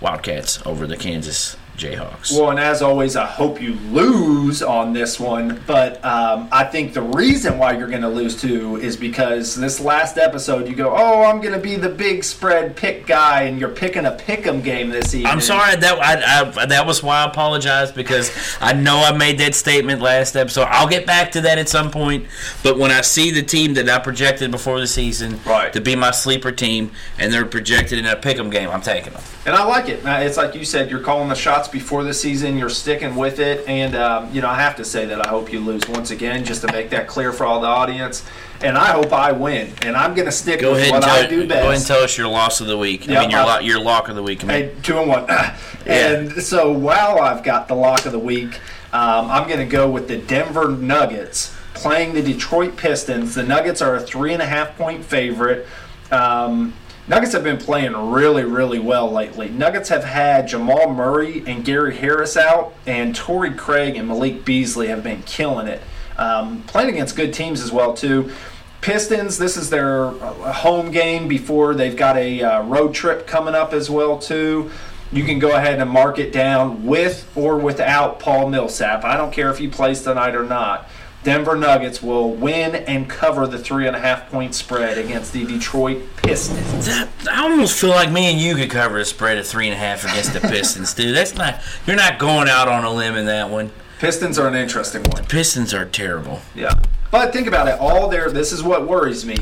Wildcats over the Kansas Jayhawks. Well, and as always, I hope you lose on this one. But um, I think the reason why you're going to lose too is because this last episode, you go, "Oh, I'm going to be the big spread pick guy," and you're picking a pick'em game this evening. I'm sorry that I, I, that was why I apologize because I know I made that statement last episode. I'll get back to that at some point. But when I see the team that I projected before the season Right. to be my sleeper team and they're projected in a pick'em game, I'm taking them. And I like it. It's like you said, you're calling the shots before the season. You're sticking with it, and um, you know I have to say that I hope you lose once again, just to make that clear for all the audience. And I hope I win, and I'm going to stick Go with what I do go ahead and tell us your loss of the week. I mean your I'll- lo- your lock of the week. I mean. Hey, two and one. (laughs) and so while I've got the lock of the week, um, I'm going to go with the Denver Nuggets playing the Detroit Pistons. The Nuggets are a three and a half point favorite. Um, Nuggets have been playing really, really well lately. Nuggets have had Jamal Murray and Gary Harris out, and Torrey Craig and Malik Beasley have been killing it. Um, playing against good teams as well too. Pistons, this is their uh, home game before they've got a uh, road trip coming up as well too. You can go ahead and mark it down with or without Paul Millsap. I don't care if he plays tonight or not. Denver Nuggets will win and cover the three and a half point spread against the Detroit Pistons. That, I almost feel like me and you could cover a spread of three and a half against the Pistons, dude. That's not you're not going out on a limb in that one. Pistons are an interesting one. Pistons are terrible. Yeah. But think about it. All their this is what worries me.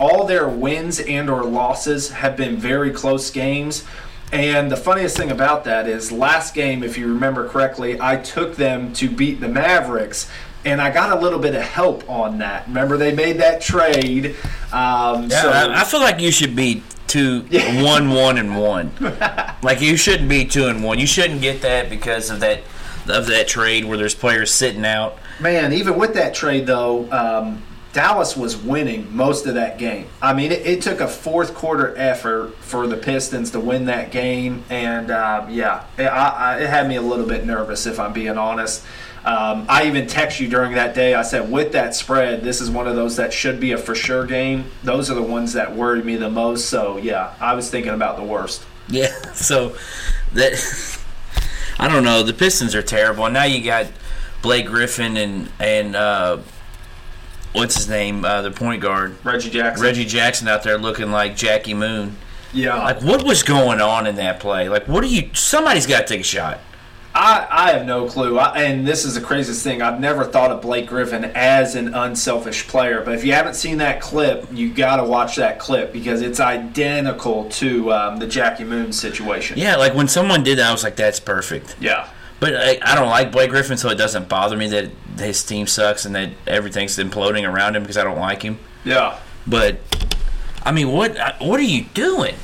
All their wins and or losses have been very close games. And the funniest thing about that is last game, if you remember correctly, I took them to beat the Mavericks. And I got a little bit of help on that. Remember, they made that trade. Um, Yeah, so I, I feel like you should be two, one, one, and one. (laughs) like you shouldn't be two and one. You shouldn't get that because of that of that trade where there's players sitting out. Man, even with that trade though, um, Dallas was winning most of that game. I mean, it, it took a fourth quarter effort for the Pistons to win that game, and uh, yeah, it, I, I, it had me a little bit nervous if I'm being honest. Um, I even text you during that day. I said, with that spread, this is one of those that should be a for sure game. Those are the ones that worried me the most. So yeah, I was thinking about the worst. Yeah. (laughs) So that I don't know. The Pistons are terrible. And now you got Blake Griffin and and uh, what's his name, uh, the point guard Reggie Jackson. Reggie Jackson out there looking like Jackie Moon. Yeah. Like what was going on in that play? Like what are you? Somebody's got to take a shot. I, I have no clue. I, and this is the craziest thing. I've never thought of Blake Griffin as an unselfish player. But if you haven't seen that clip, you got to watch that clip because it's identical to um, the Jackie Moon situation. Yeah, like when someone did that, I was like, that's perfect. Yeah. But I, I don't like Blake Griffin, so it doesn't bother me that his team sucks and that everything's imploding around him because I don't like him. Yeah. But I mean, what what are you doing?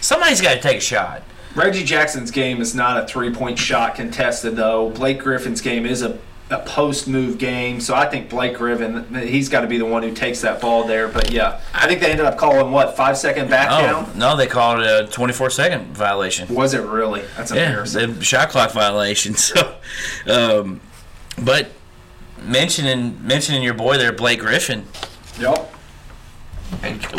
Somebody's got to take a shot. Reggie Jackson's game is not a three point shot contested, though. Blake Griffin's game is a, a post move game, so I think Blake Griffin, he's got to be the one who takes that ball there. But yeah, I think they ended up calling what, five second back Oh down? no, they called it a 24 second violation. Was it really? That's Yeah, embarrassing. the shot clock violation. (laughs) So, um, but mentioning mentioning your boy there, Blake Griffin. Yep.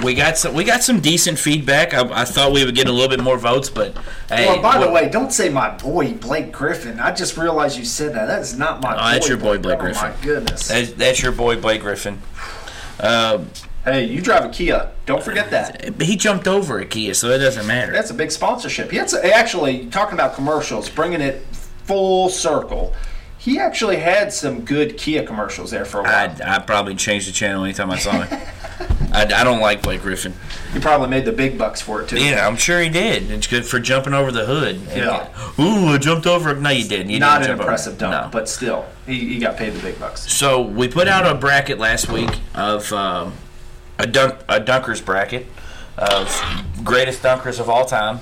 We got some we got some decent feedback. I, I thought we would get a little bit more votes, but hey, Well, by the way, don't say my boy Blake Griffin. I just realized you said that. That is not my Oh, boy. that's your boy, Blake oh, Griffin. my goodness. that's, that's your boy Blake Griffin. Uh, hey, you drive a Kia. Don't forget that. he jumped over a Kia, so it doesn't matter. That's a big sponsorship. He actually talking about commercials, bringing it full circle. He actually had some good Kia commercials there for a while. I'd, I'd probably changed the channel anytime I saw him. (laughs) I, I don't like Blake Griffin. he probably made the big bucks for it too. Yeah, I'm sure he did. It's good for jumping over the hood. Yeah. Ooh, I jumped over. No, you didn't. You Not didn't an jump over. impressive dunk, No. but still, he, he got paid the big bucks. So we put out a bracket last week of um, a dunk a dunkers bracket of greatest dunkers of all time,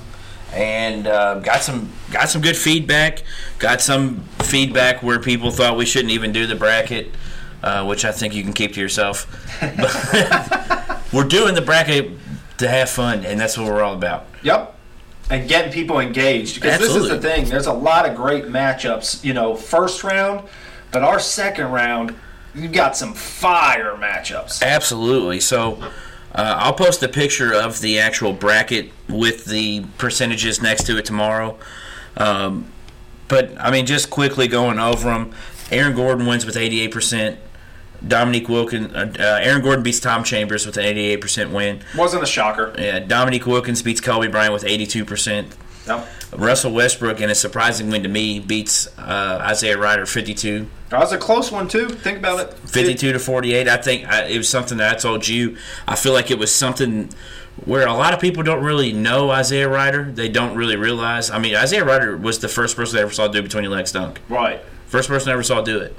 and uh, got some got some good feedback. Got some feedback where people thought we shouldn't even do the bracket, uh, which I think you can keep to yourself. (laughs) But we're doing the bracket to have fun, and that's what we're all about. Yep. And getting people engaged because this is the thing. There's a lot of great matchups. You know, first round, but our second round, you got some fire matchups. Absolutely. So uh, I'll post a picture of the actual bracket with the percentages next to it tomorrow. Um, but I mean, just quickly going over them. Aaron Gordon wins with 88%. Dominique Wilkins, uh, uh, Aaron Gordon beats Tom Chambers with an 88% win. Wasn't a shocker. Yeah, Dominique Wilkins beats Kobe Bryant with 82%. Yep. Russell Westbrook, in a surprising win to me, beats uh, Isaiah Rider 52. That was a close one too. Think about it. 52 to 48. I think I, it was something that I told you. I feel like it was something where a lot of people don't really know Isaiah Rider. They don't really realize. I mean, Isaiah Rider was the first person I ever saw do between your legs dunk. Right. First person I ever saw do it.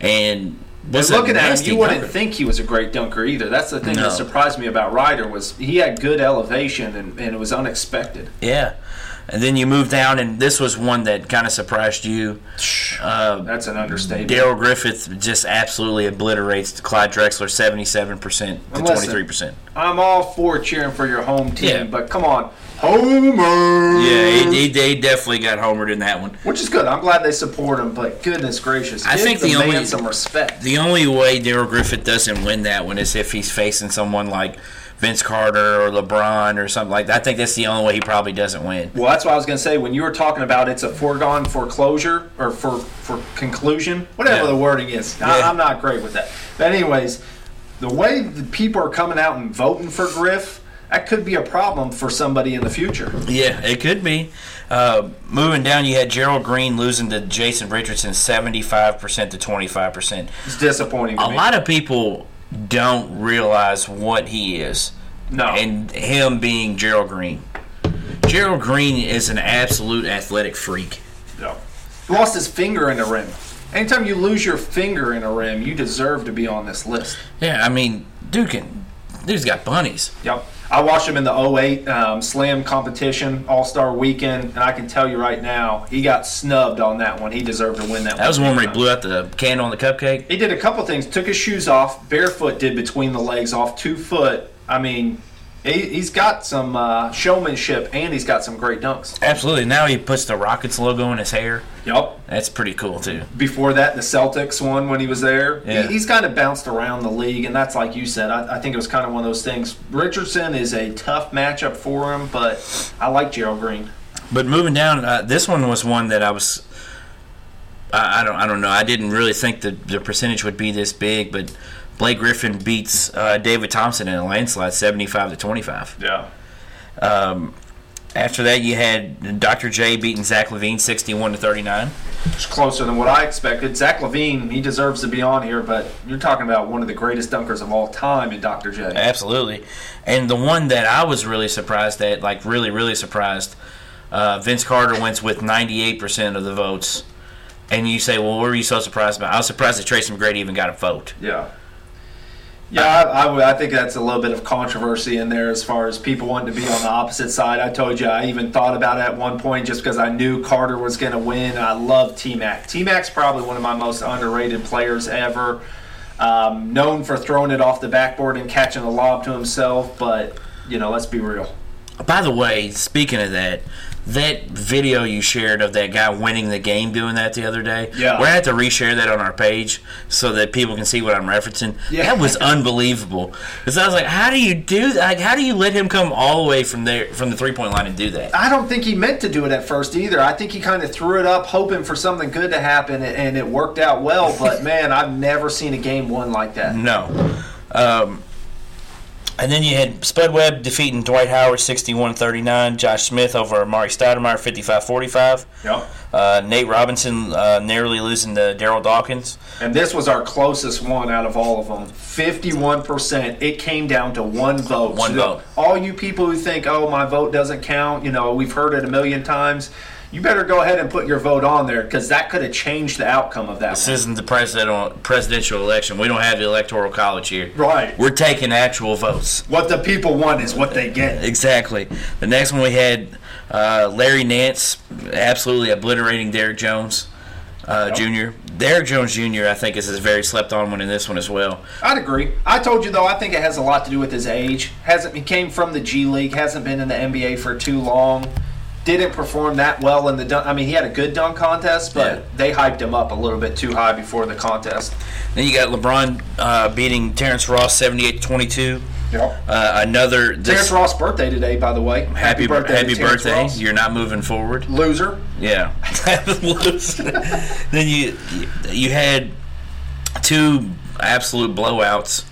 And But looking at him, you wouldn't dunker. think he was a great dunker either. That's the thing No. that surprised me about Rider was he had good elevation and, and it was unexpected. Yeah. And then you move down, and this was one that kind of surprised you. Uh, That's an understatement. Darrell Griffith just absolutely obliterates Clyde Drexler 77% to And 23%. I'm all for cheering for your home team, Yeah. but come on, Homer. Yeah, he, he, he definitely got homered in that one. Which is good. I'm glad they support him, but goodness gracious, I give think the, the man only- some respect. The only way Darrell Griffith doesn't win that one is if he's facing someone like Vince Carter or LeBron or something like that. I think that's the only way he probably doesn't win. Well, that's what I was going to say. When you were talking about it's a foregone foreclosure or for for conclusion, whatever Yeah. the wording is, I, Yeah. I'm not great with that. But anyways, the way the people are coming out and voting for Griff, that could be a problem for somebody in the future. Yeah, it could be. Uh, moving down, you had Gerald Green losing to Jason Richardson 75% to 25%. It's disappointing. A me. lot of people don't realize what he is. no. and him being Gerald Green. Gerald Green is an absolute athletic freak. no. He Lost his finger in the rim. Anytime you lose your finger in a rim, you deserve to be on this list. Yeah, I mean, dude can, dude's got bunnies. Yep. I watched him in the 08 um, Slam competition All Star Weekend, and I can tell you right now, he got snubbed on that one. He deserved to win that. One. That was the one where he blew out the candle on the cupcake. He did a couple things. Took his shoes off, barefoot. Did between the legs off two foot. I mean, he, he's got some uh, showmanship, and he's got some great dunks. Absolutely. Now he puts the Rockets logo in his hair. Yup. That's pretty cool too. Before that, the Celtics one when he was there. Yeah. He, he's kind of bounced around the league, and that's like you said. I, I think it was kind of one of those things. Richardson is a tough matchup for him, but I like Gerald Green. But moving down, uh, this one was one that I was. I, I don't. I don't know. I didn't really think the the percentage would be this big, but Blake Griffin beats uh, David Thompson in a landslide, seventy-five to twenty-five. Yeah. Um, after that, you had Dr. J beating Zach LaVine, sixty-one to thirty-nine. It's closer than what I expected. Zach LaVine, he deserves to be on here, but you're talking about one of the greatest dunkers of all time in Dr. J. Absolutely. And the one that I was really surprised at, like really, really surprised, uh, Vince Carter wins with 98% of the votes. And you say, well, what were you so surprised about? I was surprised that Tracy McGrady even got a vote. Yeah. Yeah, I, I, I think that's a little bit of controversy in there as far as people wanting to be on the opposite side. I told you I even thought about it at one point just because I knew Carter was going to win. I love T Mac. T Mac's probably one of my most underrated players ever. Um, known for throwing it off the backboard and catching a lob to himself, but you know, let's be real. By the way, speaking of that, that video you shared of that guy winning the game doing that the other day, Yeah. we're going to have to reshare that on our page so that people can see what I'm referencing. Yeah. That was unbelievable. Because I was like, how do you do that? Like, how do you let him come all the way from there, from the three point line and do that? I don't think he meant to do it at first either. I think he kind of threw it up, hoping for something good to happen, and it worked out well. But (laughs) man, I've never seen a game won like that. No. Um, and then you had Spud Webb defeating Dwight Howard 61 39, Josh Smith over Amar'e Stoudemire 55 45. Yep. Uh, Nate Robinson uh, narrowly losing to Darryl Dawkins. And this was our closest one out of all of them. 51%. It came down to one vote. One So vote. All you people who think, oh, my vote doesn't count, you know, we've heard it a million times. You better go ahead and put your vote on there because that could have changed the outcome of that This one. isn't the presidential presidential election. We don't have the electoral college here. Right. We're taking actual votes. What the people want is what they get. Exactly. The next one we had uh, Larry Nance absolutely obliterating Derrick Jones uh, Jr. Derrick Jones Jr. I think is a very slept on one in this one as well. I'd agree. I told you though, I think it has a lot to do with his age. Hasn't he came from the G League, hasn't been in the NBA for too long. Didn't perform that well in the dunk. I mean, he had a good dunk contest, but Yeah. they hyped him up a little bit too high before the contest. Then you got LeBron uh, beating Terrence Ross 78 22. Yep. Uh, another this, Terrence Ross' birthday today, by the way. happy birthday, happy to Terrence birthday. Ross. You're not moving forward. Loser. Yeah. (laughs) then you you had two absolute blowouts.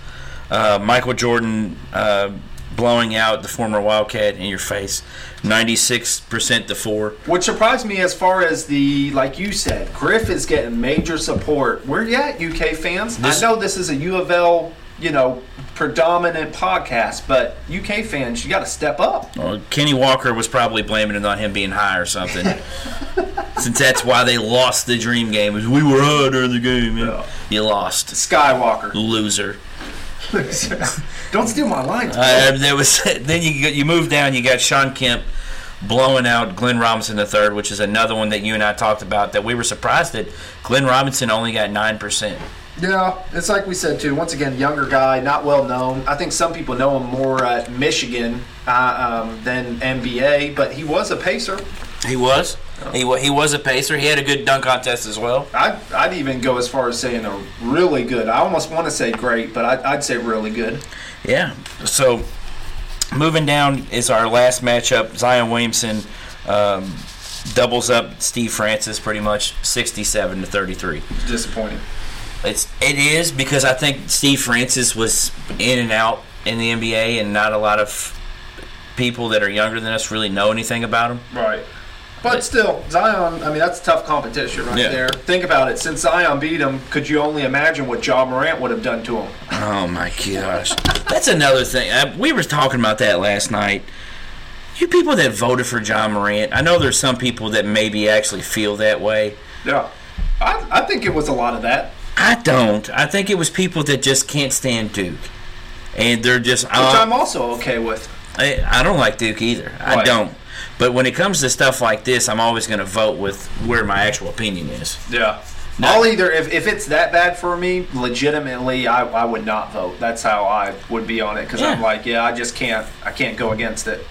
Uh, Michael Jordan uh, blowing out the former Wildcat in your face, 96% to 4. Which surprised me as far as the, like you said, Griff is getting major support. Where you at, UK fans? This- I know this is a U of L, you know, predominant podcast, but UK fans, you got to step up. Well, Kenny Walker was probably blaming it on him being high or something. (laughs) Since that's why they lost the dream game. We were high during the game. Yeah. You lost. Skywalker. Loser. (laughs) Don't steal my lines. bro. Uh, there was (laughs) then you you move down. You got Shawn Kemp blowing out Glenn Robinson III, which is another one that you and I talked about. That we were surprised that Glenn Robinson only got nine percent. Yeah, it's like we said too. Once again, younger guy, not well known. I think some people know him more at Michigan uh, um, than NBA, but he was a pacer. He was. He he was a pacer. He had a good dunk contest as well. I'd, I'd even go as far as saying a really good. I almost want to say great, but I'd, I'd say really good. Yeah. So moving down is our last matchup. Zion Williamson um, doubles up Steve Francis pretty much, sixty-seven to thirty-three. Disappointing. It's it is because I think Steve Francis was in and out in the NBA, and not a lot of people that are younger than us really know anything about him. Right. But still, Zion, I mean, that's tough competition right Yeah. there. Think about it. Since Zion beat him, could you only imagine what Ja Morant would have done to him? Oh my gosh, that's another thing. Uh, we were talking about that last night. You people that voted for Ja Morant, I know there's some people that maybe actually feel that way. Yeah. I, I think it was a lot of that. I don't. I think it was people that just can't stand Duke, and they're just. Which uh, I'm also okay with. I, I don't like Duke either. I don't. But when it comes to stuff like this, I'm always going to vote with where my actual opinion is. Yeah. I'll either if, if it's that bad for me, legitimately, I, I would not vote. That's how I would be on it because I'm like, yeah, I just can't I can't go against it.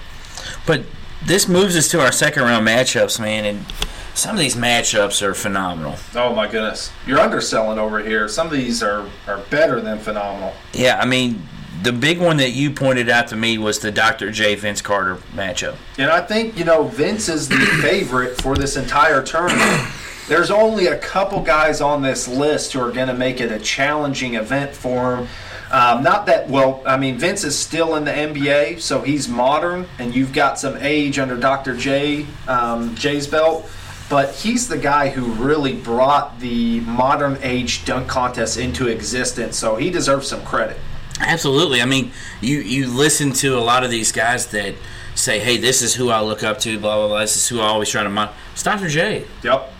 But this moves us to our second round matchups, man, and some of these matchups are phenomenal. Oh my goodness, you're underselling over here. Some of these are are better than phenomenal. Yeah, I mean, the big one that you pointed out to me was the Dr. J Vince Carter matchup. And I think, you know, Vince is the (coughs) favorite for this entire tournament. There's only a couple guys on this list who are going to make it a challenging event for him. Um, not that, well, I mean, Vince is still in the NBA, so he's modern, and you've got some age under Dr. J, um, J's belt. But he's the guy who really brought the modern age dunk contest into existence, so he deserves some credit. Absolutely. I mean, you you listen to a lot of these guys that say, "Hey, this is who I look up to." Blah blah blah. This is who I always try to mind. It's Dr. J. Yep.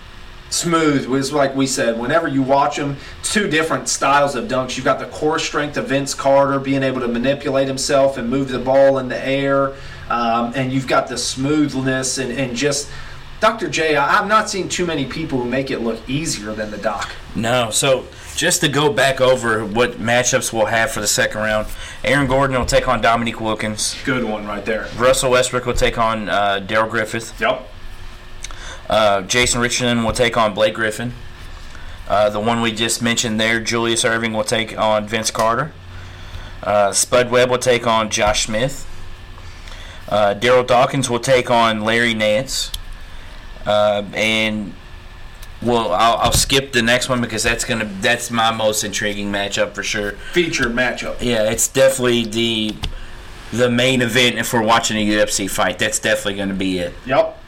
Smooth was like we said. Whenever you watch him, two different styles of dunks. You've got the core strength of Vince Carter, being able to manipulate himself and move the ball in the air, um, and you've got the smoothness and, and just Dr. J. I, I've not seen too many people who make it look easier than the Doc. No. So just to go back over what matchups we'll have for the second round, Aaron Gordon will take on Dominique Wilkins. Good one right there. Russell Westbrook will take on uh, Darrell Griffith. Yep. Uh, Jason Richardson will take on Blake Griffin. Uh, the one we just mentioned there, Julius Erving, will take on Vince Carter. Uh, Spud Webb will take on Josh Smith. Uh, Darryl Dawkins will take on Larry Nance. Uh, and well, I'll, I'll skip the next one because that's gonna that's my most intriguing matchup for sure. Featured matchup. Yeah, it's definitely the the main event if we're watching a UFC fight. That's definitely going to be it. Yep.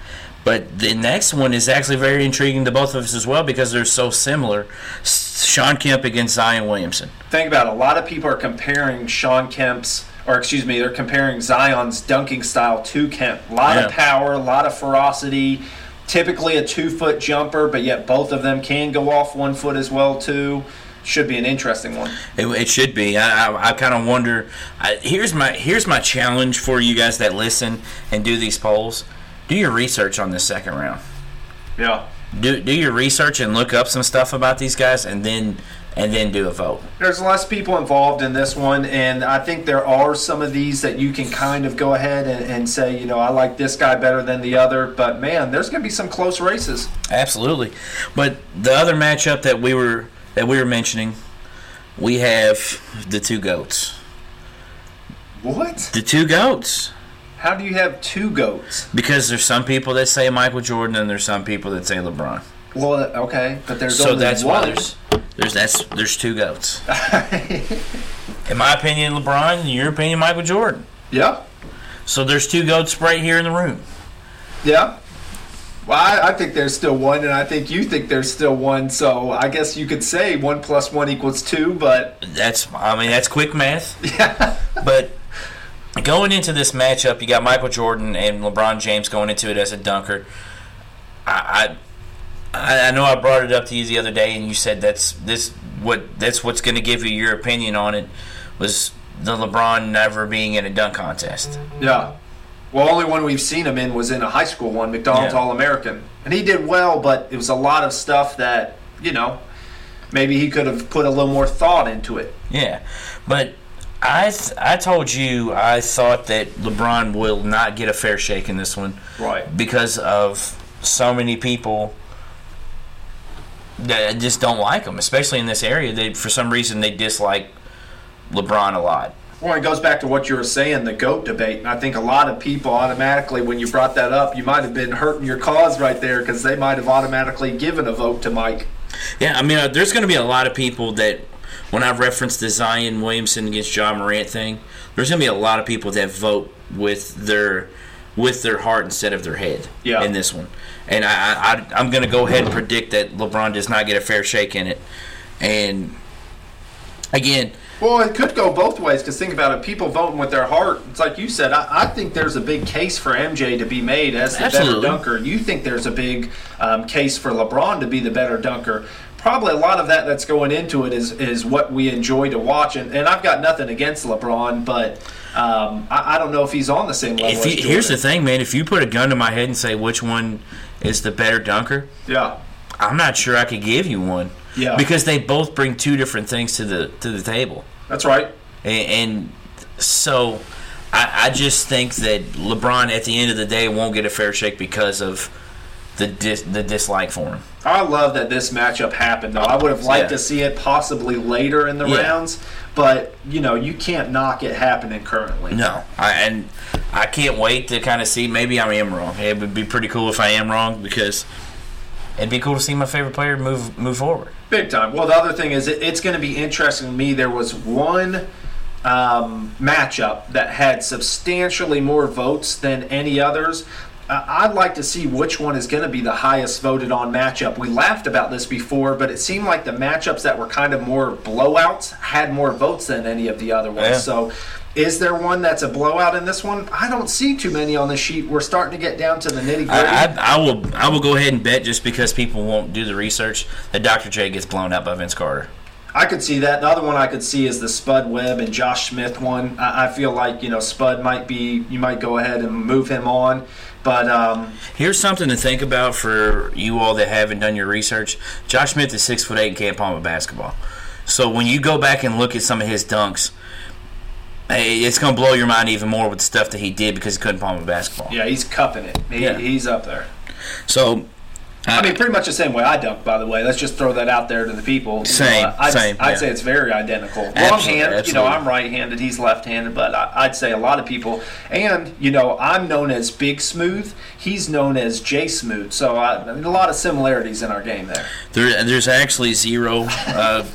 But the next one is actually very intriguing to both of us as well because they're so similar. Shawn Kemp against Zion Williamson. think about it. A lot of people are comparing Shawn Kemp's, or excuse me, they're comparing Zion's dunking style to Kemp. A lot of power, a lot of ferocity. Typically a two foot jumper, but yet both of them can go off one foot as well too. Should be an interesting one. It, it should be. I, I, I kind of wonder. I, here's my here's my challenge for you guys that listen and do these polls. Do your research on this second round. Yeah. Do do your research and look up some stuff about these guys, and then and then do a vote. There's less people involved in this one, and I think there are some of these that you can kind of go ahead and, and say, you know, I like this guy better than the other. But man, there's going to be some close races. Absolutely. But the other matchup that we were that we were mentioning, we have the two goats. What? The two goats. How do you have two goats? Because there's some people that say Michael Jordan and there's some people that say LeBron. Well, okay, but there's So only that's why there's there's that's there's two goats. (laughs) In my opinion, LeBron. In your opinion, Michael Jordan. yeah, So there's two goats right here in the room. yeah. Well, I, I think there's still one, and I think you think there's still one. So I guess you could say one plus one equals two, but That's I mean that's quick math. (laughs) yeah, But going into this matchup, you got Michael Jordan and LeBron James going into it as a dunker. I, I, I know I brought it up to you the other day, and you said that's this what that's what's going to give you your opinion on it was the LeBron never being in a dunk contest. yeah. Well, only one we've seen him in was in a high school one, McDonald's Yeah. All American, and he did well, but it was a lot of stuff that you know maybe he could have put a little more thought into it. Yeah, but I th- I told you I thought that LeBron will not get a fair shake in this one. Right. because of so many people that just don't like him, especially in this area. They for some reason they dislike LeBron a lot. Well, it goes back to what you were saying, the GOAT debate. And I think a lot of people automatically, when you brought that up, you might have been hurting your cause right there because they might have automatically given a vote to Mike. Yeah, I mean, uh, there's going to be a lot of people that when I reference the Zion Williamson against Ja Morant thing, there's going to be a lot of people that vote with their with their heart instead of their head Yeah. in this one. And I, I I'm going to go ahead and predict that LeBron does not get a fair shake in it. And again, Well, it could go both ways because think about it. People voting with their heart. It's like you said. I, I think there's a big case for MJ to be made as the Absolutely. better dunker. You think there's a big um, case for LeBron to be the better dunker. probably a lot of that that's going into it is is what we enjoy to watch. And, and I've got nothing against LeBron, but um, I, I don't know if he's on the same level. If as here's the thing, man. If you put a gun to my head and say which one is the better dunker, Yeah. I'm not sure I could give you one. Yeah. Because they both bring two different things to the to the table, That's right. and, and so I, I just think that LeBron at the end of the day won't get a fair shake because of the dis, the dislike for him. I love that this matchup happened, though. I would have liked Yeah. to see it possibly later in the Yeah. rounds, but you know you can't knock it happening currently. No, I, and I can't wait to kind of see. Maybe I am wrong. It would be pretty cool if I am wrong because it'd be cool to see my favorite player move move forward. Big time. Well, the other thing is, it, it's going to be interesting to me. There was one um, matchup that had substantially more votes than any others. I'd like to see which one is going to be the highest voted on matchup. We laughed about this before, but it seemed like the matchups that were kind of more blowouts had more votes than any of the other ones. Yeah. So, is there one that's a blowout in this one? I don't see too many on the sheet. We're starting to get down to the nitty gritty. I, I, I will I will go ahead and bet just because people won't do the research that Dr. J gets blown out by Vince Carter. I could see that. The other one I could see is the Spud Webb and Josh Smith one. I, I feel like you know Spud might be. You might go ahead and move him on, but um, Here's something to think about for you all that haven't done your research. Josh Smith is six foot eight and can't palm a basketball. So when you go back and look at some of his dunks, eh, it's gonna blow your mind even more with the stuff that he did because he couldn't palm a basketball. yeah, he's cupping it. He, Yeah. He's up there. So I mean, pretty much the same way I dunk. By the way, let's just throw that out there to the people. You Same, know, I'd, same, I'd yeah. say it's very identical. Long Absolutely, hand. You know. I'm right-handed. He's left-handed, but I, I'd say a lot of people. And you know, I'm known as Big Smooth. He's known as J Smooth. So I, I mean, a lot of similarities in our game there. there, there's actually zero. Uh,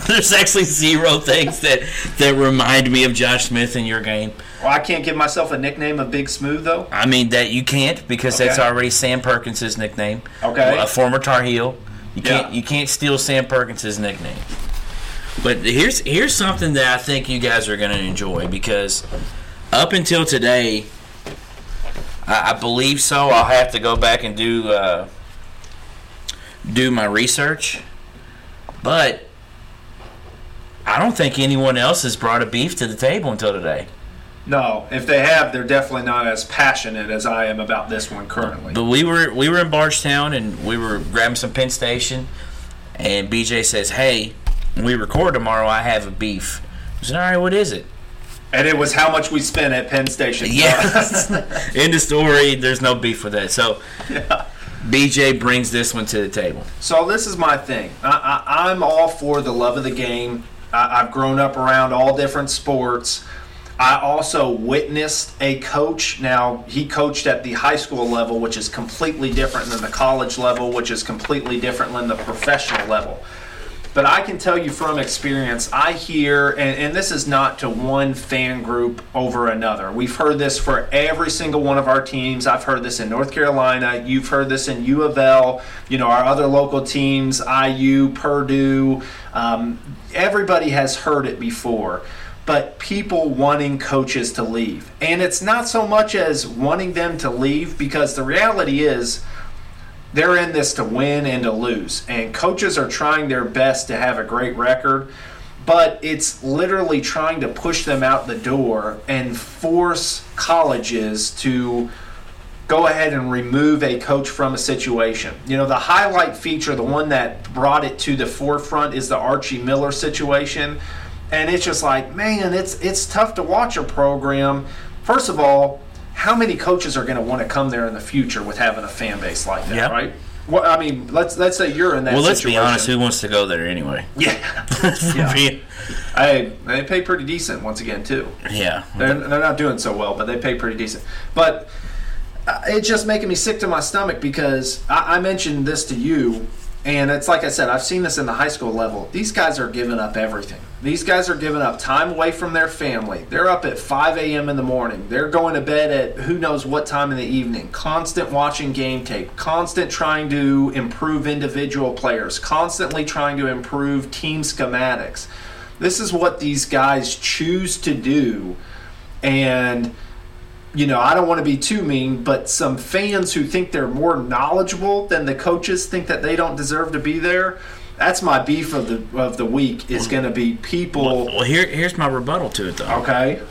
(laughs) there's actually zero things that that remind me of Josh Smith in your game. Well, I can't give myself a nickname of Big Smooth though. I mean that you can't because that's already Sam Perkins' nickname. Okay. a former Tar Heel. You can't you can't steal Sam Perkins' nickname. But here's here's something that I think you guys are going to enjoy because up until today, I, I believe so. I'll have to go back and do uh, do my research, but I don't think anyone else has brought a beef to the table until today. No, if they have, they're definitely not as passionate as I am about this one currently. But we were we were in Bardstown and we were grabbing some Penn Station, and BJ says, "Hey, when we record tomorrow, I have a beef." I said, "All right, what is it?" And it was how much we spent at Penn Station. Yeah. In the story, there's no beef with that. So BJ brings this one to the table. So this is my thing. I, I, I'm all for the love of the game. I, I've grown up around all different sports. I also witnessed a coach. Now he coached at the high school level, which is completely different than the college level, which is completely different than the professional level. But I can tell you from experience, I hear, and, and this is not to one fan group over another. We've heard this for every single one of our teams. I've heard this in North Carolina. You've heard this in U of L. You know, our other local teams, IU, Purdue. Um, everybody has heard it before. But people wanting coaches to leave. And it's not so much as wanting them to leave, because the reality is, they're in this to win and to lose. And coaches are trying their best to have a great record, but it's literally trying to push them out the door and force colleges to go ahead and remove a coach from a situation. You know, the highlight feature, the one that brought it to the forefront is the Archie Miller situation. And it's just like, man, it's it's tough to watch a program. First of all, how many coaches are going to want to come there in the future with having a fan base like that, Yep. right? Well, I mean, let's let's say you're in that. Well, let's be honest. Who wants to go there anyway? Yeah, (laughs) yeah. hey, they pay pretty decent once again too. yeah. They're, they're not doing so well, but they pay pretty decent. But uh, it's just making me sick to my stomach because I, I mentioned this to you, and it's like I said, I've seen this in the high school level. These guys are giving up everything. These guys are giving up time away from their family. They're up at 5 a.m. in the morning. They're going to bed at who knows what time in the evening. Constant watching game tape. Constant trying to improve individual players. Constantly trying to improve team schematics. This is what these guys choose to do. And you know, I don't want to be too mean, but some fans who think they're more knowledgeable than the coaches think that they don't deserve to be there. That's my beef of the of the week. Is mm. going to be people. Well, here here's my rebuttal to it though. Okay.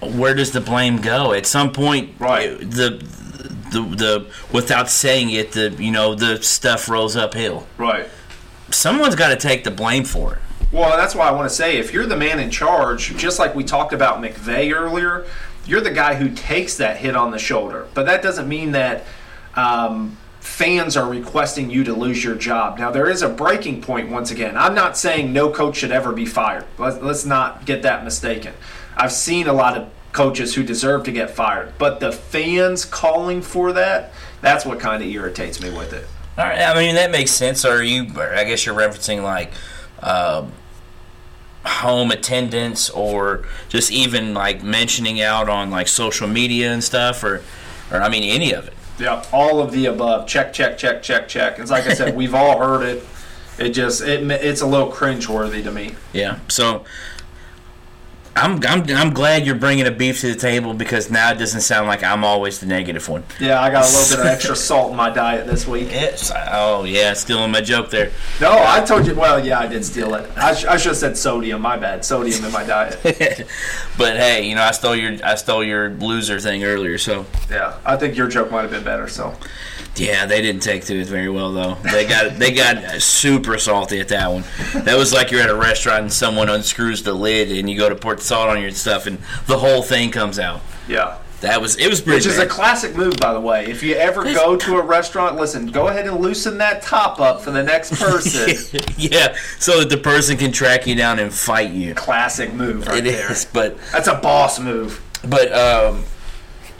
Where does the blame go? At some point, Right. The the the without saying it, the you know the stuff rolls uphill. Right. Someone's got to take the blame for it. Well, that's why I want to say if you're the man in charge, just like we talked about McVay earlier, you're the guy who takes that hit on the shoulder. But that doesn't mean that um, fans are requesting you to lose your job. Now, there is a breaking point once again. I'm not saying no coach should ever be fired. Let's, not get that mistaken. I've seen a lot of coaches who deserve to get fired, but the fans calling for that, that's what kind of irritates me with it. All right, I mean that makes sense. Are you? I guess you're referencing like uh, home attendance, or just even like mentioning out on like social media and stuff, or, or I mean any of it. Yeah, all of the above. Check, check, check, check, check. It's like I said, (laughs) we've all heard it. It just it it's a little cringeworthy to me. Yeah. So I'm I'm I'm glad you're bringing a beef to the table because now it doesn't sound like I'm always the negative one. Yeah, I got a little bit of (laughs) extra salt in my diet this week. Yes. Oh yeah, stealing my joke there. No, I told you. Well, yeah, I did steal it. I, sh- I should have said sodium. My bad. Sodium in my diet. (laughs) but hey, you know I stole your I stole your loser thing earlier, so Yeah, I think your joke might have been better. So Yeah, they didn't take to it very well though. They got they got super salty at that one. That was like you're at a restaurant and someone unscrews the lid and you go to pour the salt on your stuff and the whole thing comes out. yeah. That was it was pretty. Which is a classic move, by the way. If you ever go to a restaurant, listen, go ahead and loosen that top up for the next person. (laughs) yeah, so that the person can track you down and fight you. classic move right It there. is, but That's a boss move. but um,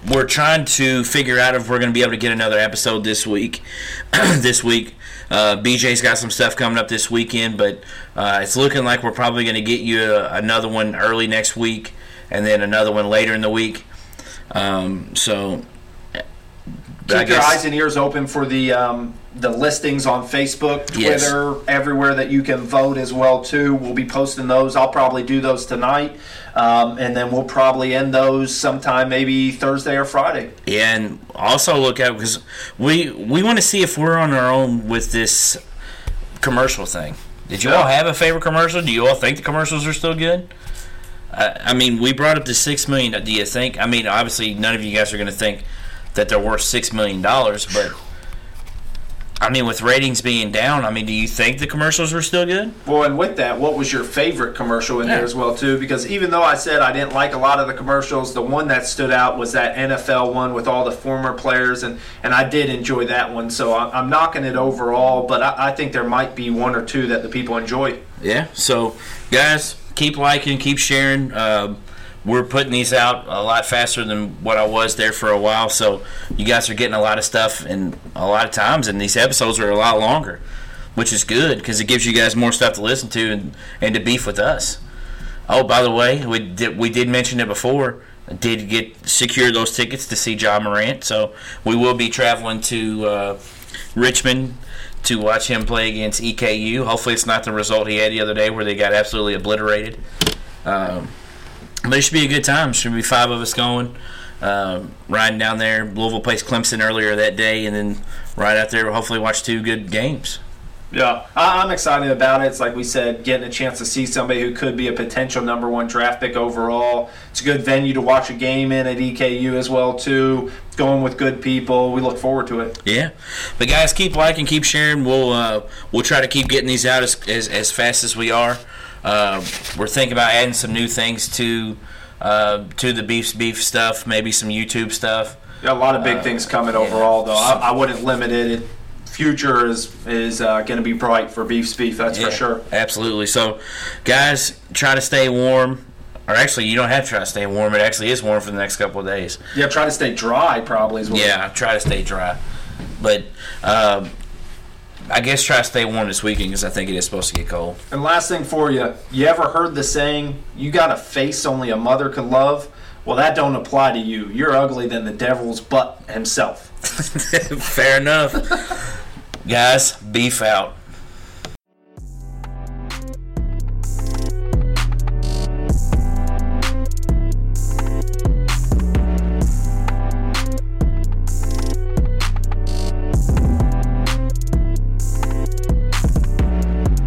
we're trying to figure out if we're going to be able to get another episode this week. (clears throat) this week, uh, BJ's got some stuff coming up this weekend, but uh, it's looking like we're probably going to get you a, another one early next week, and then another one later in the week. Um, so. Keep your eyes and ears open for the um, the listings on Facebook, Yes. Twitter, everywhere that you can vote as well too. We'll be posting those. I'll probably do those tonight, um, and then we'll probably end those sometime maybe Thursday or Friday. Yeah, and also look out because we we want to see if we're on our own with this commercial thing. Did you all have a favorite commercial? Do you all think the commercials are still good? I, I mean, we brought up the six million. Do you think? I mean, obviously, none of you guys are going to think that they're worth six million dollars, but I mean, with ratings being down, I mean, do you think the commercials were still good? Well, and with that, what was your favorite commercial in there as well too? Because even though I said I didn't like a lot of the commercials, the one that stood out was that NFL one with all the former players, and and I did enjoy that one. So I- I'm knocking it overall, but I, I think there might be one or two that the people enjoy. Yeah. So, guys, keep liking, keep sharing. Um, we're putting these out a lot faster than what I was there for a while. So, you guys are getting a lot of stuff, and a lot of times, and these episodes are a lot longer, which is good because it gives you guys more stuff to listen to and, and to beef with us. Oh, by the way, we did we did mention it before. Did get secure those tickets to see Ja Morant, so we will be traveling to uh, Richmond to watch him play against EKU. Hopefully, it's not the result he had the other day where they got absolutely obliterated. Um, but it should be a good time. Should be five of us going, um, riding down there. Louisville plays Clemson earlier that day, and then right out there, hopefully watch two good games. Yeah, I'm excited about it. It's like we said, getting a chance to see somebody who could be a potential number one draft pick overall. It's a good venue to watch a game in at EKU as well too. Going with good people, we look forward to it. Yeah, but guys, keep liking, keep sharing. We'll uh, we'll try to keep getting these out as as, as fast as we are. Uh, we're thinking about adding some new things to uh, to the beefs beef stuff, maybe some YouTube stuff. Yeah, a lot of big things coming overall, though. I, I wouldn't limit it. future is is uh, going to be bright for Beef's Beef, that's Yeah, for sure. Absolutely. So, guys, try to stay warm. Or actually, you don't have to try to stay warm. It actually is warm for the next couple of days. Yeah, try to stay dry, probably. Is what Yeah, try to stay dry. But um, I guess try to stay warm this weekend because I think it is supposed to get cold. And last thing for you, you ever heard the saying, "You got a face only a mother could love"? Well, that don't apply to you. You're ugly than the devil's butt himself. (laughs) Fair enough. Guys, beef out.